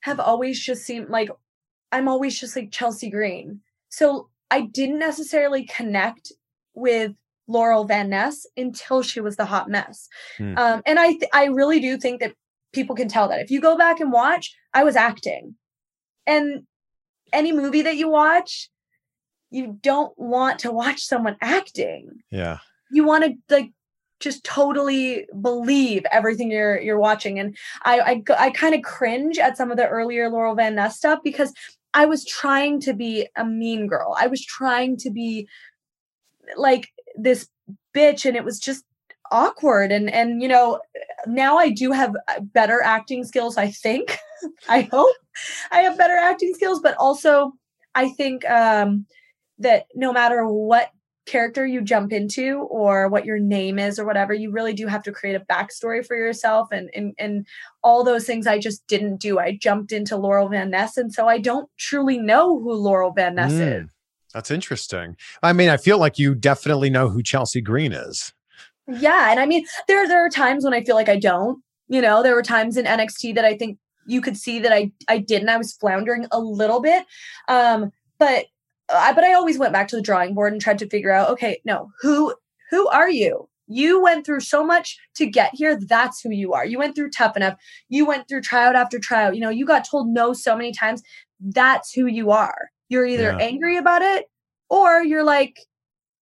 have always just seemed like I'm always just like Chelsea Green. So I didn't necessarily connect with Laurel Van Ness until she was the hot mess. Hmm. Um, and I, th- I really do think that people can tell that if you go back and watch, I was acting. And any movie that you watch, you don't want to watch someone acting Yeah. you want to like just totally believe everything you're you're watching. And I I kind of cringe at some of the earlier laurel van ness stuff because i was trying to be a mean girl. I was trying to be like this bitch and it was just awkward. And and you know now i do have uh, better acting skills i think. I hope i have better acting skills but also i think um that no matter what character you jump into or what your name is or whatever you really do have to create a backstory for yourself and and, and all those things i just didn't do. I jumped into laurel van ness and so i don't truly know who laurel van ness is. Mm, That's interesting. I mean, I feel like you definitely know who Chelsea Green is. yeah and i mean there there are times when i feel like i don't you know? There were times in nxt that i think you could see that i i didn't. I was floundering a little bit um but i but i always went back to the drawing board and tried to figure out okay no who who are you? You went through so much to get here that's who you are. You went through tough enough. You went through tryout after tryout you know you got told no so many times that's who you are. You're either Yeah. angry about it or you're like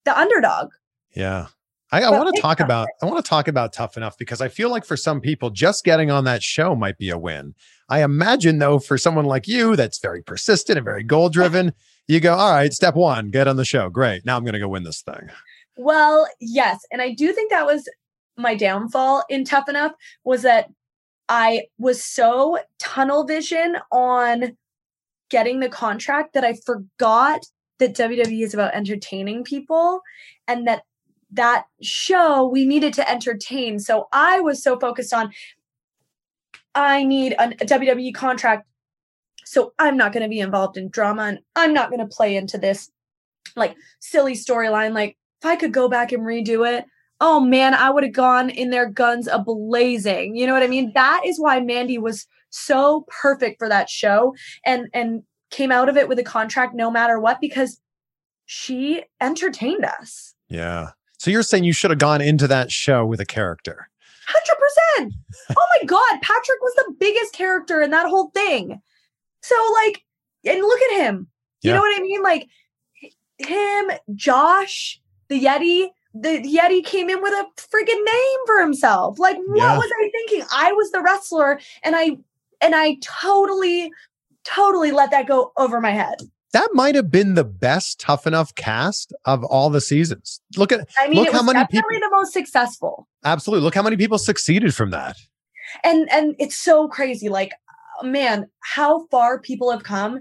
the underdog. Yeah. I, I want to talk about I want to talk about tough enough because I feel like for some people, just getting on that show might be a win. I imagine though, for someone like you that's very persistent and very goal driven, you go, all right, step one, get on the show. Great. Now I'm gonna go win this thing. Well, yes, and I do think that was my downfall in Tough Enough was that I was so tunnel vision on getting the contract that I forgot that WWE is about entertaining people and that that show we needed to entertain. So I was so focused on I need a WWE contract so I'm not going to be involved in drama and I'm not going to play into this like silly storyline like if I could go back and redo it, oh man, I would have gone in there guns a blazing. You know what I mean? That is why Mandy was so perfect for that show and and came out of it with a contract no matter what because she entertained us. Yeah. So you're saying you should have gone into that show with a character. 100%. oh my god, Patrick was the biggest character in that whole thing. So like and look at him. You know what I mean? Like him, Josh, the Yeti, the Yeti came in with a freaking name for himself. Like, what Yeah. was I thinking? I was the wrestler, and I and I totally, totally let that go over my head. That might have been the best tough enough cast of all the seasons. Look at I mean, Look how many definitely the most successful. absolutely look how many people succeeded from that. And and it's so crazy. Like, man, how far people have come.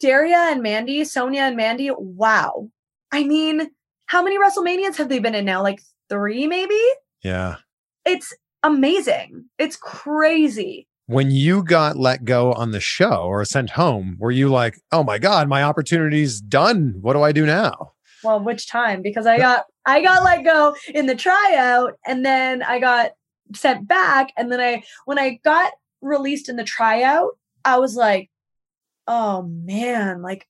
Daria and Mandy, Sonya and Mandy, wow. I mean, how many WrestleManias have they been in now? Like three, maybe? Yeah. It's amazing. It's crazy. When you got let go on the show or sent home, were you like, oh my God, my opportunity's done. What do I do now? Well, which time? Because I got I got let go in the tryout and then I got sent back and then I when I got released in the tryout, I was like, "Oh man, like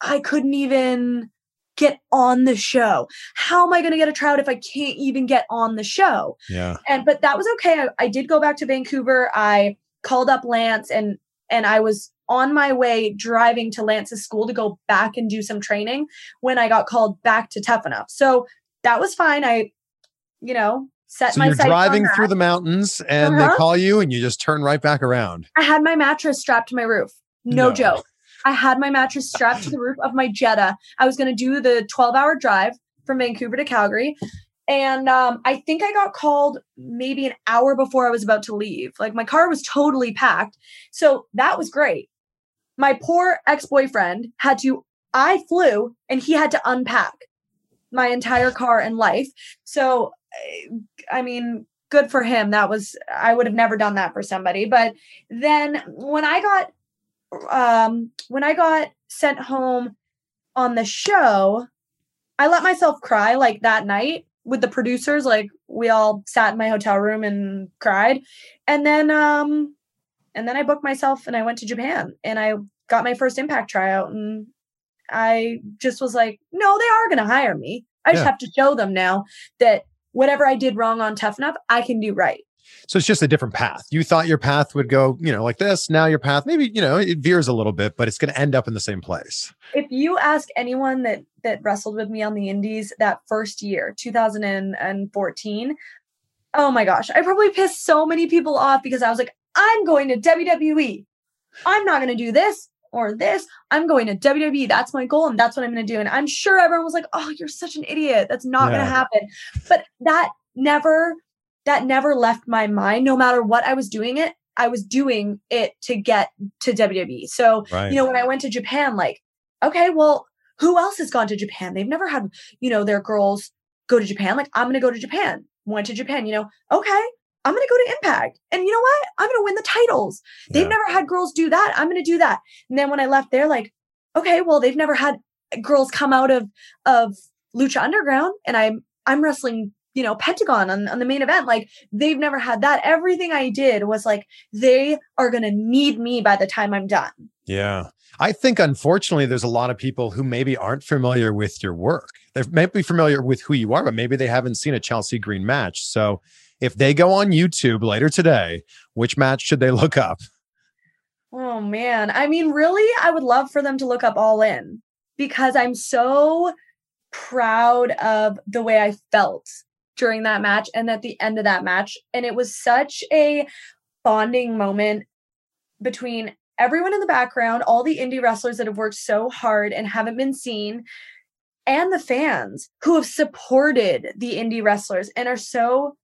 I couldn't even get on the show. How am I going to get a tryout if I can't even get on the show?" Yeah. and but that was okay. I, I did go back to Vancouver. I called up Lance and and I was on my way driving to Lance's school to go back and do some training when I got called back to Tough Enough. So that was fine. I, you know, set So my you're driving through the mountains and they Uh-huh. call you and you just turn right back around. I had my mattress strapped to my roof. No, No. joke. I had my mattress strapped to the roof of my Jetta. I was going to do the 12 hour drive from Vancouver to Calgary. And um, I think I got called maybe an hour before I was about to leave. Like my car was totally packed. So that was great. My poor ex boyfriend had to, I flew and he had to unpack my entire car and life. So, I mean, good for him. That was, I would have never done that for somebody. But then when I got um when I got sent home on the show, I let myself cry like that night with the producers. Like we all sat in my hotel room and cried. And then um and then I booked myself and I went to Japan and I got my first impact tryout and I just was like, no, they are gonna hire me. I just have to show them now that whatever I did wrong on Tough Enough, I can do right. So it's just a different path. You thought your path would go, you know, like this. Now your path, maybe, you know, it veers a little bit, but it's going to end up in the same place. if you ask anyone that that wrestled with me on the indies that first year 2014 oh my gosh i probably pissed so many people off because i was like i'm going to wwe i'm not going to do this or this i'm going to wwe that's my goal and that's what i'm going to do. And i'm sure everyone was like oh you're such an idiot that's not going to happen. But that never that never left my mind. No matter what i was doing it i was doing it to get to wwe so Right. you know when i went to japan like okay well who else has gone to japan? They've never had you know their girls go to japan. Like i'm gonna go to japan. Went to japan you know? Okay i'm gonna go to impact and you know what i'm gonna win the titles they've Yeah. never had girls do that i'm gonna do that and then when i left there like okay well they've never had girls come out of of lucha underground and i'm i'm wrestling you know pentagon on, on the main event like they've never had that everything i did was like they are gonna need me by the time i'm done Yeah. I think unfortunately there's a lot of people who maybe aren't familiar with your work. They may be familiar with who you are, but maybe they haven't seen a Chelsea Green match. So if they go on YouTube later today, which match should they look up? Oh man. I mean, really, I would love for them to look up All In because I'm so proud of the way I felt during that match and at the end of that match. And it was such a bonding moment between everyone in the background, all the indie wrestlers that have worked so hard and haven't been seen, and the fans who have supported the indie wrestlers and are so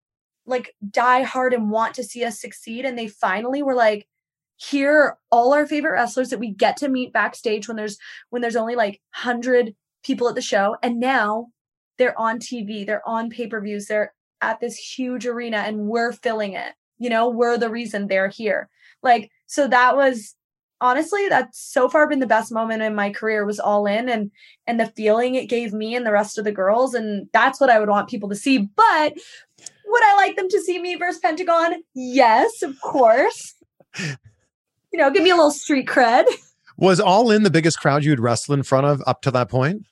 like die hard and want to see us succeed. And they finally were like, here are all our favorite wrestlers that we get to meet backstage when there's when there's only like 100 people at the show and now they're on TV, they're on pay-per-views, they're at this huge arena and we're filling it. You know, we're the reason they're here. Like so that was honestly that's so far been the best moment in my career was all in and and the feeling it gave me and the rest of the girls and that's what I would want people to see. But would I like them to see me versus Pentagon? Yes, of course. you know, give me a little street cred. Was All In the biggest crowd you would wrestle in front of up to that point?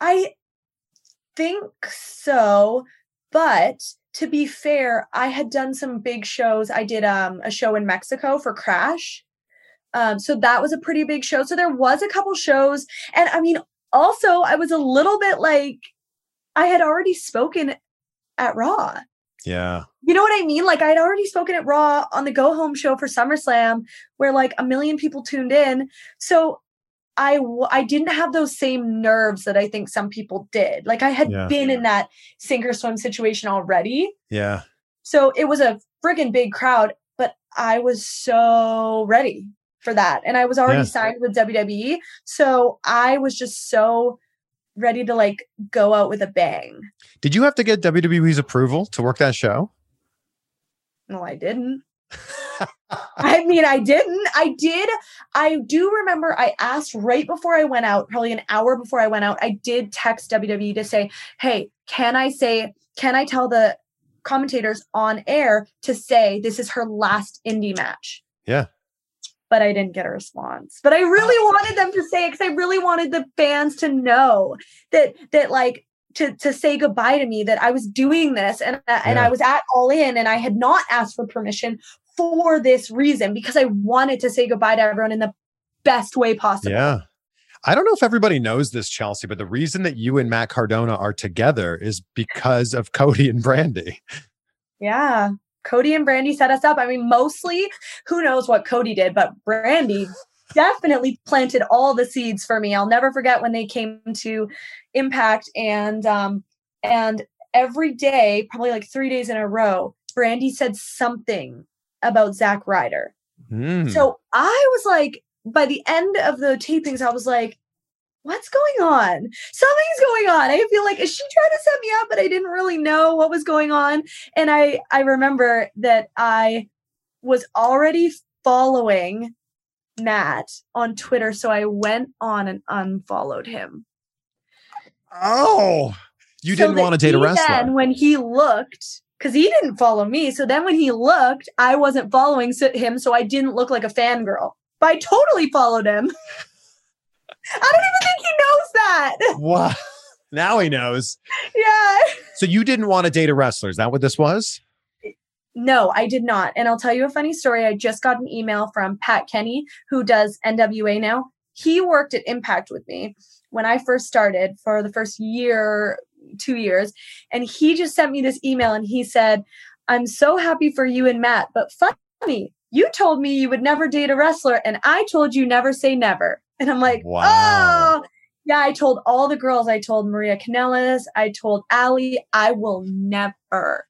I think so, but to be fair, I had done some big shows. I did um, a show in Mexico for Crash. Um, so that was a pretty big show. So there was a couple shows. And I mean, also, I was a little bit like, I had already spoken at Raw. Yeah. You know what I mean? Like I'd already spoken at Raw on the Go Home show for SummerSlam, where like a million people tuned in. So I w- I didn't have those same nerves that I think some people did. Like I had Yeah. been in that sink or swim situation already. Yeah. So it was a friggin' big crowd, but I was so ready for that. And I was already Yeah. signed with WWE. So I was just so ready to like go out with a bang. Did you have to get WWE's approval to work that show? No, I didn't. I mean, I didn't. I did. I do remember I asked right before I went out, probably an hour before I went out, I did text WWE to say, hey, can I say, can I tell the commentators on air to say this is her last indie match? Yeah. But I didn't get a response. But I really oh. wanted them to say it because I really wanted the fans to know that that like to to say goodbye to me that I was doing this and uh, and I was at all in and I had not asked for permission for this reason because I wanted to say goodbye to everyone in the best way possible. Yeah. I don't know if everybody knows this, Chelsea, but the reason that you and Matt Cardona are together is because of Cody and Brandi. Yeah. Cody and Brandi set us up. I mean, mostly who knows what Cody did, but Brandi definitely planted all the seeds for me. I'll never forget when they came to Impact and um and every day, probably like 3 days in a row, Brandi said something about Zack Ryder. Hmm. So I was like, by the end of the tapings, I was like, what's going on? Something's going on. I feel like is she trying to set me up? But I didn't really know what was going on. And I I remember that I was already following Matt on Twitter. So I went on and unfollowed him. oh, you So didn't want to date a wrestler. Then when he looked, because he didn't follow me. So then when he looked, I wasn't following him. So I didn't look like a fangirl. But I totally followed him. I don't even think he knows that. Wow. Now he knows. yeah. So you didn't want to date a wrestler. Is that what this was? No, I did not. And I'll tell you a funny story. I just got an email from Pat Kenney, who does NWA now. He worked at Impact with me when I first started for the first year, two years. And he just sent me this email and he said, I'm so happy for you and Matt, but funny, you told me you would never date a wrestler, and I told you never say never. And I'm like, Wow. oh, yeah, I told all the girls, I told Maria Kanellis, I told Allie, I will never,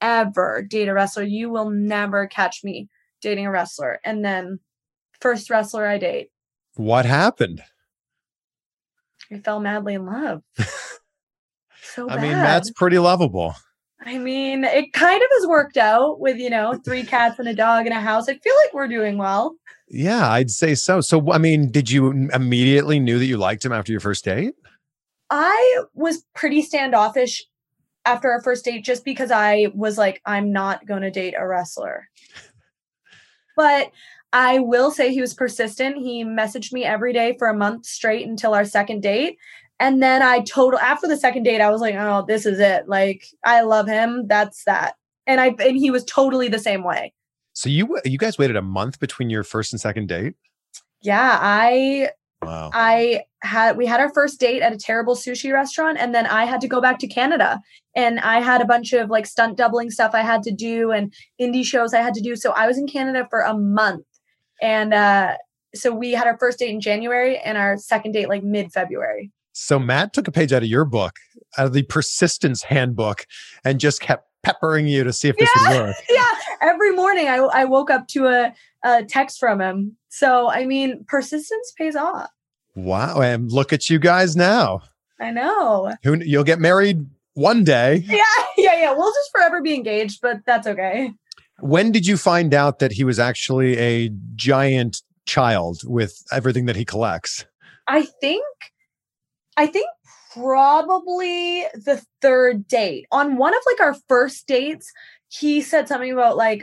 ever date a wrestler. You will never catch me dating a wrestler. And then, first wrestler I date, What happened? I fell madly in love. so I bad. mean, Matt's pretty lovable. I mean, it kind of has worked out with, you know, three cats and a dog and a house. I feel like we're doing well. Yeah, I'd say so. So, I mean, did you immediately knew that you liked him after your first date? I was pretty standoffish after our first date just because I was like, I'm not going to date a wrestler. But I will say he was persistent. He messaged me every day for a month straight until our second date. And then I total after the second date, I was like, oh, this is it. Like, I love him. That's that. And I and he was totally the same way. So you you guys waited a month between your first and second date? Yeah, I Wow. I had we had our first date at a terrible sushi restaurant and then I had to go back to Canada and I had a bunch of like stunt doubling stuff I had to do and indie shows I had to do so I was in Canada for a month and uh so we had our first date in January and our second date like mid February. So Matt took a page out of your book, out of the persistence handbook, and just kept peppering you to see if this would work. yeah, every morning I I woke up to a, a text from him. So I mean, persistence pays off. Wow. And look at you guys now. I know. Who you'll get married one day. Yeah, yeah, yeah. We'll just forever be engaged, but that's okay. When did you find out that he was actually a giant child with everything that he collects? I think I think probably the third date. On one of like our first dates, he said something about like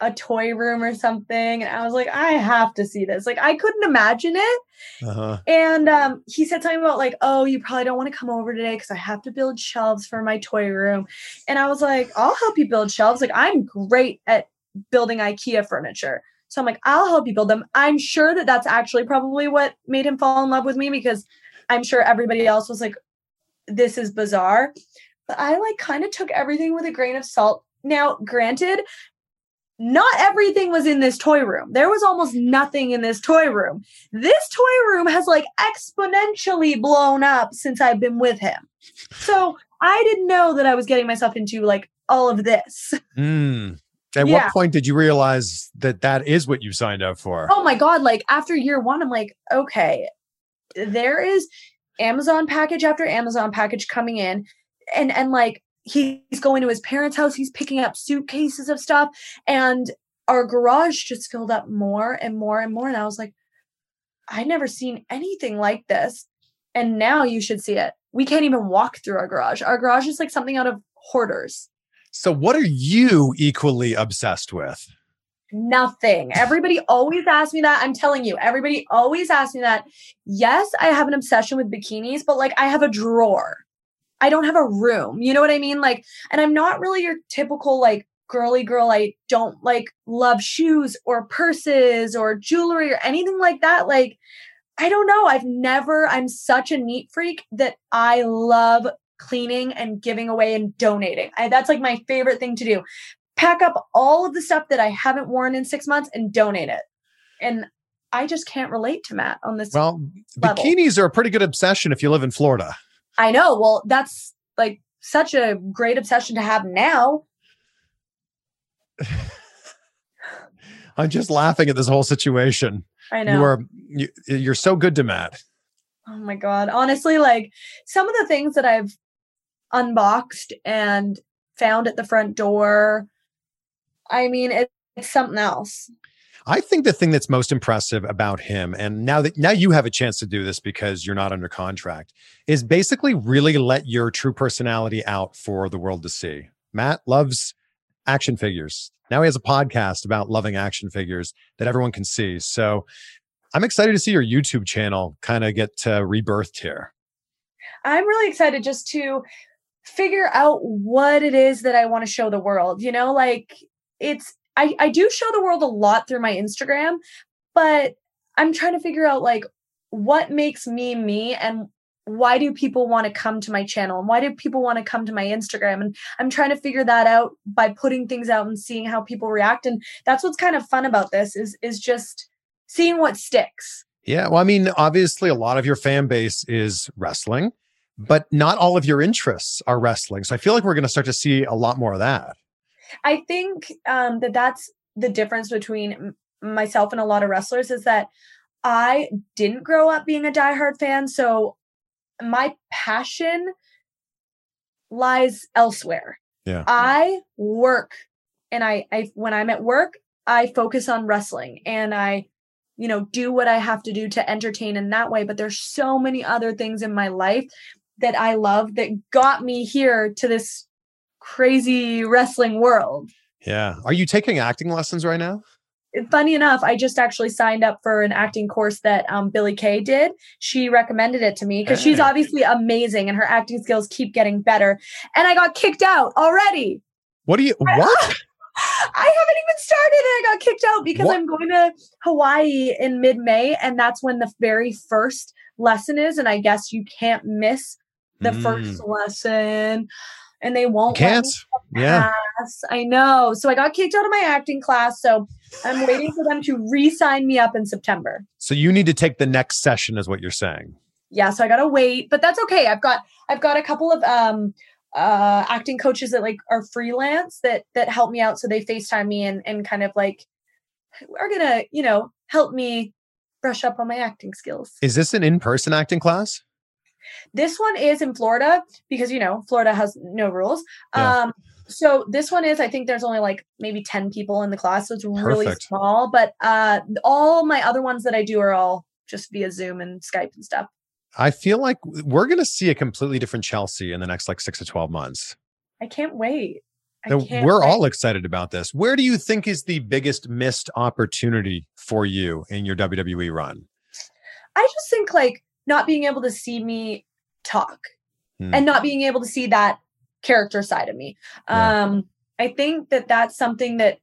a toy room or something and i was like i have to see this. Like i couldn't imagine it. Uh-huh. and um, he said something about like oh you probably don't want to come over today because i have to build shelves for my toy room. And i was like i'll help you build shelves. Like i'm great at building ikea furniture. So i'm like i'll help you build them. I'm sure that that's actually probably what made him fall in love with me because i'm sure everybody else was like this is bizarre but i like kind of took everything with a grain of salt now, granted, not everything was in this toy room. There was almost nothing in this toy room. This toy room has like exponentially blown up since I've been with him. So I didn't know that I was getting myself into like all of this. Mm. At yeah. what point did you realize that that is what you signed up for? Oh my God. Like after year one, I'm like, okay, there is Amazon package after Amazon package coming in. And, and like he's going to his parents' house, he's picking up suitcases of stuff, and our garage just filled up more and more and more. And I was like, I've never seen anything like this. And now you should see it. We can't even walk through our garage. Our garage is like something out of hoarders. So, what are you equally obsessed with? Nothing. Everybody always asks me that. I'm telling you, everybody always asks me that. Yes, I have an obsession with bikinis, but like I have a drawer. I don't have a room. You know what I mean? Like, and I'm not really your typical like girly girl. I don't like love shoes or purses or jewelry or anything like that. Like, I don't know. I've never, I'm such a neat freak that I love cleaning and giving away and donating. I, that's like my favorite thing to do. Pack up all of the stuff that I haven't worn in six months and donate it. And I just can't relate to Matt on this. Well, level. bikinis are a pretty good obsession if you live in Florida. I know. Well, that's like such a great obsession to have now. I'm just laughing at this whole situation. I know. You are you, you're so good to Matt. Oh my god. Honestly, like some of the things that I've unboxed and found at the front door, I mean, it, it's something else. I think the thing that's most impressive about him, and now that now you have a chance to do this because you're not under contract, is basically really let your true personality out for the world to see. Matt loves action figures. Now he has a podcast about loving action figures that everyone can see. So I'm excited to see your YouTube channel kind of get uh, rebirthed here. I'm really excited just to figure out what it is that I want to show the world. You know, like it's I, I do show the world a lot through my Instagram, but I'm trying to figure out like what makes me me and why do people want to come to my channel and why do people want to come to my Instagram? And I'm trying to figure that out by putting things out and seeing how people react. And that's what's kind of fun about this is is just seeing what sticks. Yeah. Well, I mean, obviously a lot of your fan base is wrestling, but not all of your interests are wrestling. So I feel like we're going to start to see a lot more of that. I think um, that that's the difference between myself and a lot of wrestlers is that I didn't grow up being a diehard fan, so my passion lies elsewhere. Yeah. I work and I, I when I'm at work, I focus on wrestling and I you know do what I have to do to entertain in that way, but there's so many other things in my life that I love that got me here to this crazy wrestling world. Yeah. Are you taking acting lessons right now? Funny enough, I just actually signed up for an acting course that um, Billie Kay did. She recommended it to me because she's obviously amazing and her acting skills keep getting better. And I got kicked out already. What do you, what? I haven't even started and I got kicked out because What? I'm going to Hawaii in mid May and that's when the very first lesson is. And I guess you can't miss the Mm. first lesson and they won't. let Can't. Yeah. I know. So I got kicked out of my acting class. So I'm waiting for them to re sign me up in September. So you need to take the next session, is what you're saying. yeah so i gotta wait but that's okay i've got i've got a couple of um uh acting coaches that like are freelance that that help me out so they facetime me and and kind of like are gonna you know help me brush up on my acting skills Is this an in-person acting class? This one is in florida because you know florida has no rules Yeah. um so this one is i think there's only like maybe 10 people in the class so it's really small but uh all my other ones that i do are all just via zoom and skype and stuff I feel like we're going to see a completely different Chelsea in the next like six to 12 months. i can't wait I can't we're wait. all excited about this. Where do you think is the biggest missed opportunity for you in your WWE run? I just think like not being able to see me talk Hmm. and not being able to see that character side of me. Yeah. Um I think that that's something that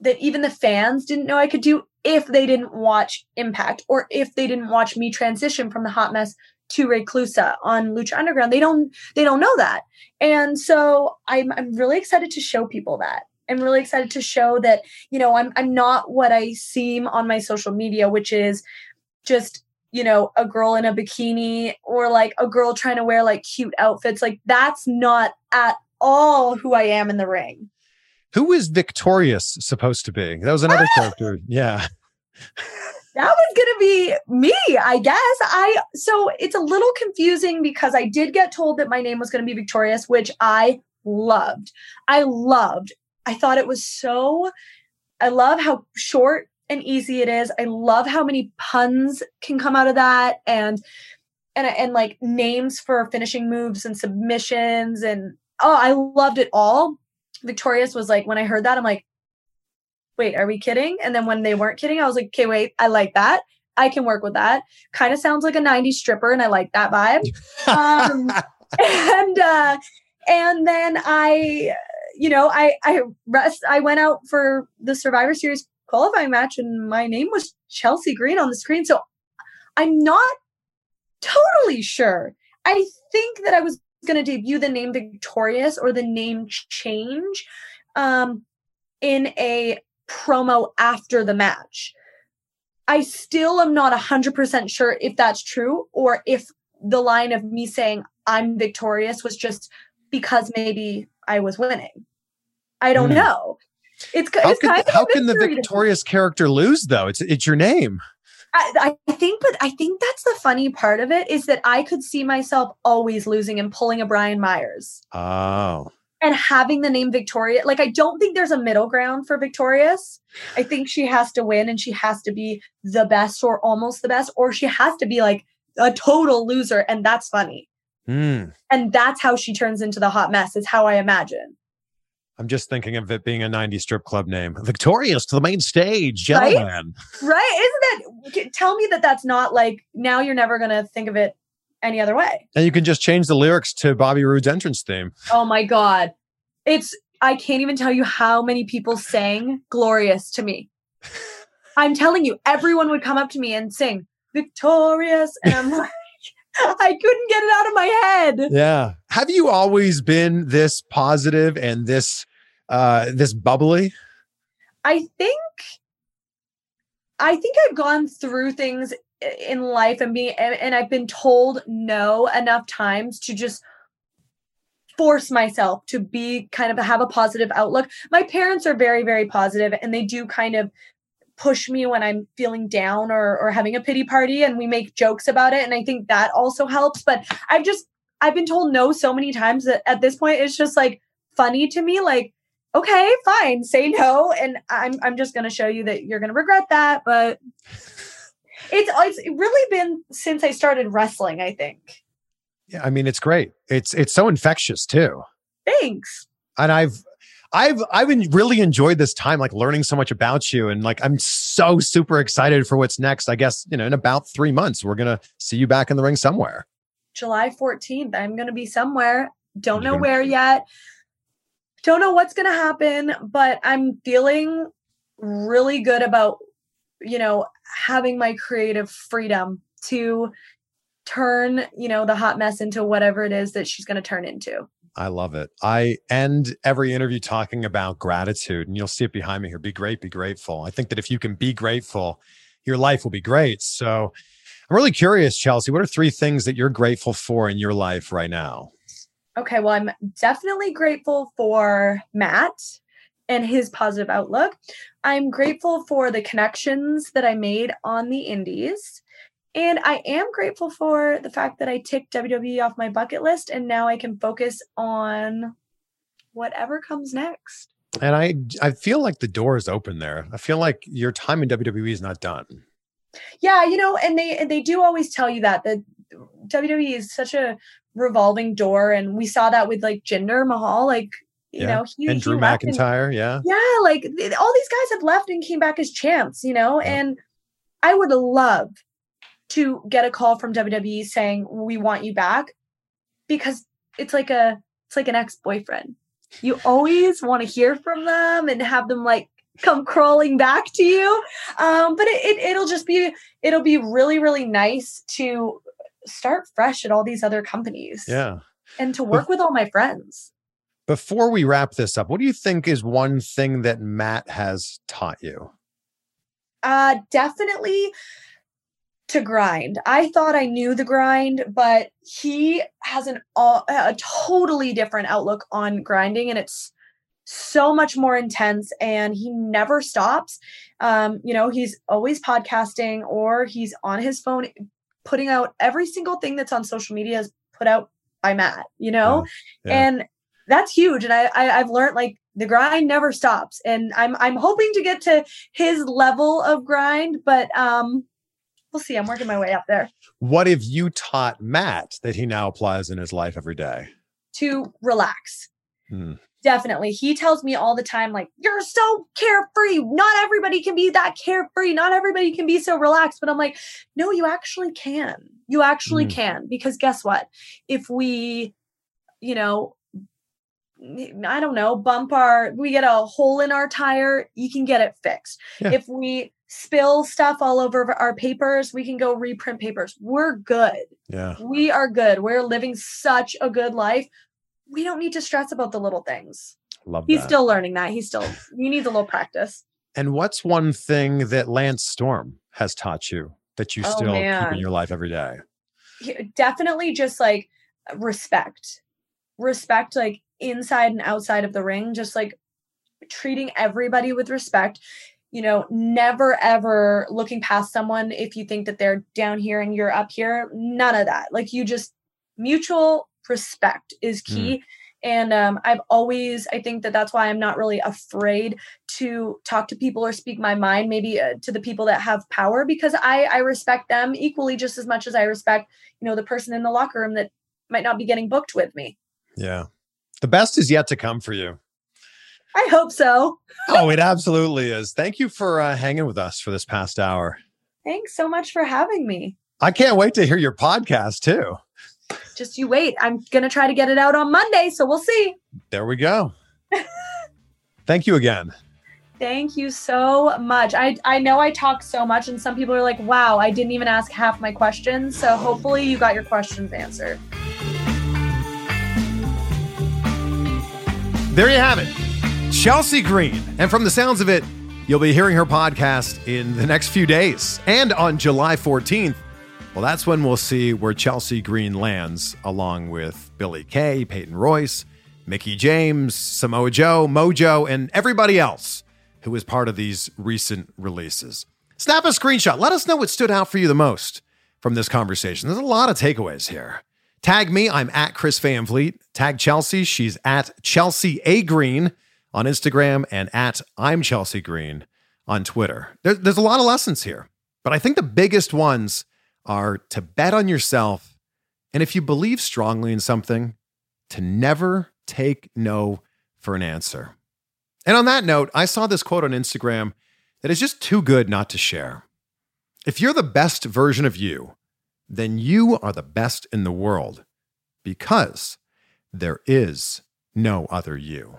that even the fans didn't know I could do if they didn't watch Impact or if they didn't watch me transition from the hot mess to Reklusa on Lucha Underground. They don't they don't know that. And so I'm I'm really excited to show people that. I'm really excited to show that, you know, I'm I'm not what I seem on my social media, which is just you know a girl in a bikini or like a girl trying to wear like cute outfits like that's not at all who i am in the ring Who is Victorious supposed to be? That was another ah! character. Yeah. that was gonna be me i guess i so it's a little confusing because i did get told that my name was gonna be victorious which i loved i loved i thought it was so i love how short and easy it is i love how many puns can come out of that and and and like names for finishing moves and submissions and oh i loved it all victorious was like when i heard that i'm like wait, are we kidding? And then when they weren't kidding, I was like, okay, wait, I like that. I can work with that. Kind of sounds like a 90s stripper, and I like that vibe. Um, and uh, and then I, you know, I I rest. I went out for the Survivor Series qualifying match, and my name was Chelsea Green on the screen. So I'm not totally sure. I think that I was going to debut the name Victorious or the name change um, in a promo after the match. I still am not 100% sure if that's true or if the line of me saying I'm victorious was just because maybe I was winning. I don't Hmm. know. It's, How it's can, how can the mystery to me. Victorious character lose though? It's it's your name. I, I think, but I think that's the funny part of it is that I could see myself always losing and pulling a Brian Myers Oh. and having the name Victoria. Like, I don't think there's a middle ground for Victorious. I think she has to win and she has to be the best or almost the best, or she has to be like a total loser. And that's funny. Hmm. And that's how she turns into the hot mess, is how I imagine. I'm just thinking of it being a 90s strip club name. Victorious to the main stage, Right? gentlemen. Right? Isn't that, tell me that that's not like, now you're never going to think of it any other way. And you can just change the lyrics to Bobby Roode's entrance theme. Oh my god. It's I can't even tell you how many people sang glorious to me. I'm telling you, everyone would come up to me and sing victorious and I'm like I couldn't get it out of my head. Yeah. Have you always been this positive and this uh this bubbly? I think I think I've gone through things in life and being and, and I've been told no enough times to just force myself to be kind of have a positive outlook. My parents are very very positive and they do kind of push me when I'm feeling down or or having a pity party and we make jokes about it and I think that also helps but I've just I've been told no so many times that at this point it's just like funny to me like okay, fine, say no, and I'm I'm just gonna show you that you're gonna regret that. But it's it's really been since I started wrestling. I think. Yeah, I mean it's great. It's it's so infectious too. Thanks. And I've I've I've really enjoyed this time like learning so much about you and like I'm so super excited for what's next. I guess, you know, in about 3 months we're going to see you back in the ring somewhere. July 14th. I'm gonna be somewhere. Don't know where yet. don't know what's going to happen, but I'm feeling really good about, you know, having my creative freedom to turn, you know, the hot mess into whatever it is that she's going to turn into. I love it. I end every interview talking about gratitude, and you'll see it behind me here. Be great, be grateful. I think that if you can be grateful, your life will be great. So I'm really curious, Chelsea, what are three things that you're grateful for in your life right now? Okay, well, I'm definitely grateful for Matt and his positive outlook. I'm grateful for the connections that I made on the indies. And I am grateful for the fact that I ticked WWE off my bucket list and now I can focus on whatever comes next. And I I feel like the door is open there. I feel like your time in WWE is not done. Yeah, you know, and they they do always tell you that that WWE is such a revolving door and we saw that with like Jinder Mahal like you yeah. know he, and Drew he McIntyre, and, yeah. Yeah, like all these guys have left and came back as champs, you know, yeah. and I would love to get a call from WWE saying we want you back because it's like a it's like an ex-boyfriend. You always want to hear from them and have them like come crawling back to you. Um, but it, it it'll just be it'll be really really nice to start fresh at all these other companies. Yeah. And to work with all my friends. Before we wrap this up, what do you think is one thing that Matt has taught you? Uh definitely to grind. I thought I knew the grind, but he has an a totally different outlook on grinding and it's so much more intense and he never stops. Um, you know, he's always podcasting or he's on his phone putting out every single thing that's on social media is put out by Matt, you know? Yeah. Yeah. And that's huge. And I, I I've learned like the grind never stops. And I'm I'm hoping to get to his level of grind, but um we'll see. I'm working my way up there. What have you taught Matt that he now applies in his life every day? To relax. Hmm. Definitely. He tells me all the time, like, you're so carefree. Not everybody can be that carefree. Not everybody can be so relaxed. But I'm like, no, you actually can. You actually hmm. can. Because guess what? If we, you know, I don't know, bump our, we get a hole in our tire, you can get it fixed. Yeah. If we spill stuff all over our papers, we can go reprint papers. We're good. Yeah. We are good. We're living such a good life. We don't need to stress about the little things. Love He's that. still learning that. He's still, he needs a little practice. And what's one thing that Lance Storm has taught you that you oh, still man. keep in your life every day? Definitely just like respect. Respect, like inside and outside of the ring, just like treating everybody with respect you know, never ever looking past someone if you think that they're down here and you're up here. None of that. Like you just mutual respect is key. Mm. And um, I've always, I think that that's why I'm not really afraid to talk to people or speak my mind, maybe uh, to the people that have power, because I I respect them equally just as much as I respect, you know, the person in the locker room that might not be getting booked with me. Yeah, the best is yet to come for you. I hope so. oh, it absolutely is. Thank you for uh, hanging with us for this past hour. Thanks so much for having me. I can't wait to hear your podcast too. Just you wait. I'm going to try to get it out on Monday, so we'll see. There we go. Thank you again. Thank you so much. I I know I talk so much and some people are like, "Wow, I didn't even ask half my questions." So hopefully you got your questions answered. There you have it. Chelsea Green. And from the sounds of it, you'll be hearing her podcast in the next few days. And on July 14th, well, that's when we'll see where Chelsea Green lands, along with Billie Kay, Peyton Royce, Mickie James, Samoa Joe, Mojo, and everybody else who was part of these recent releases. Snap a screenshot. Let us know what stood out for you the most from this conversation. There's a lot of takeaways here. Tag me, I'm at Chris Van. Tag Chelsea, she's at Chelsea A Green on Instagram and at I'm Chelsea Green on Twitter. There, there's a lot of lessons here, but I think the biggest ones are to bet on yourself. And if you believe strongly in something, to never take no for an answer. And on that note, I saw this quote on Instagram that is just too good not to share. If you're the best version of you, then you are the best in the world because there is no other you.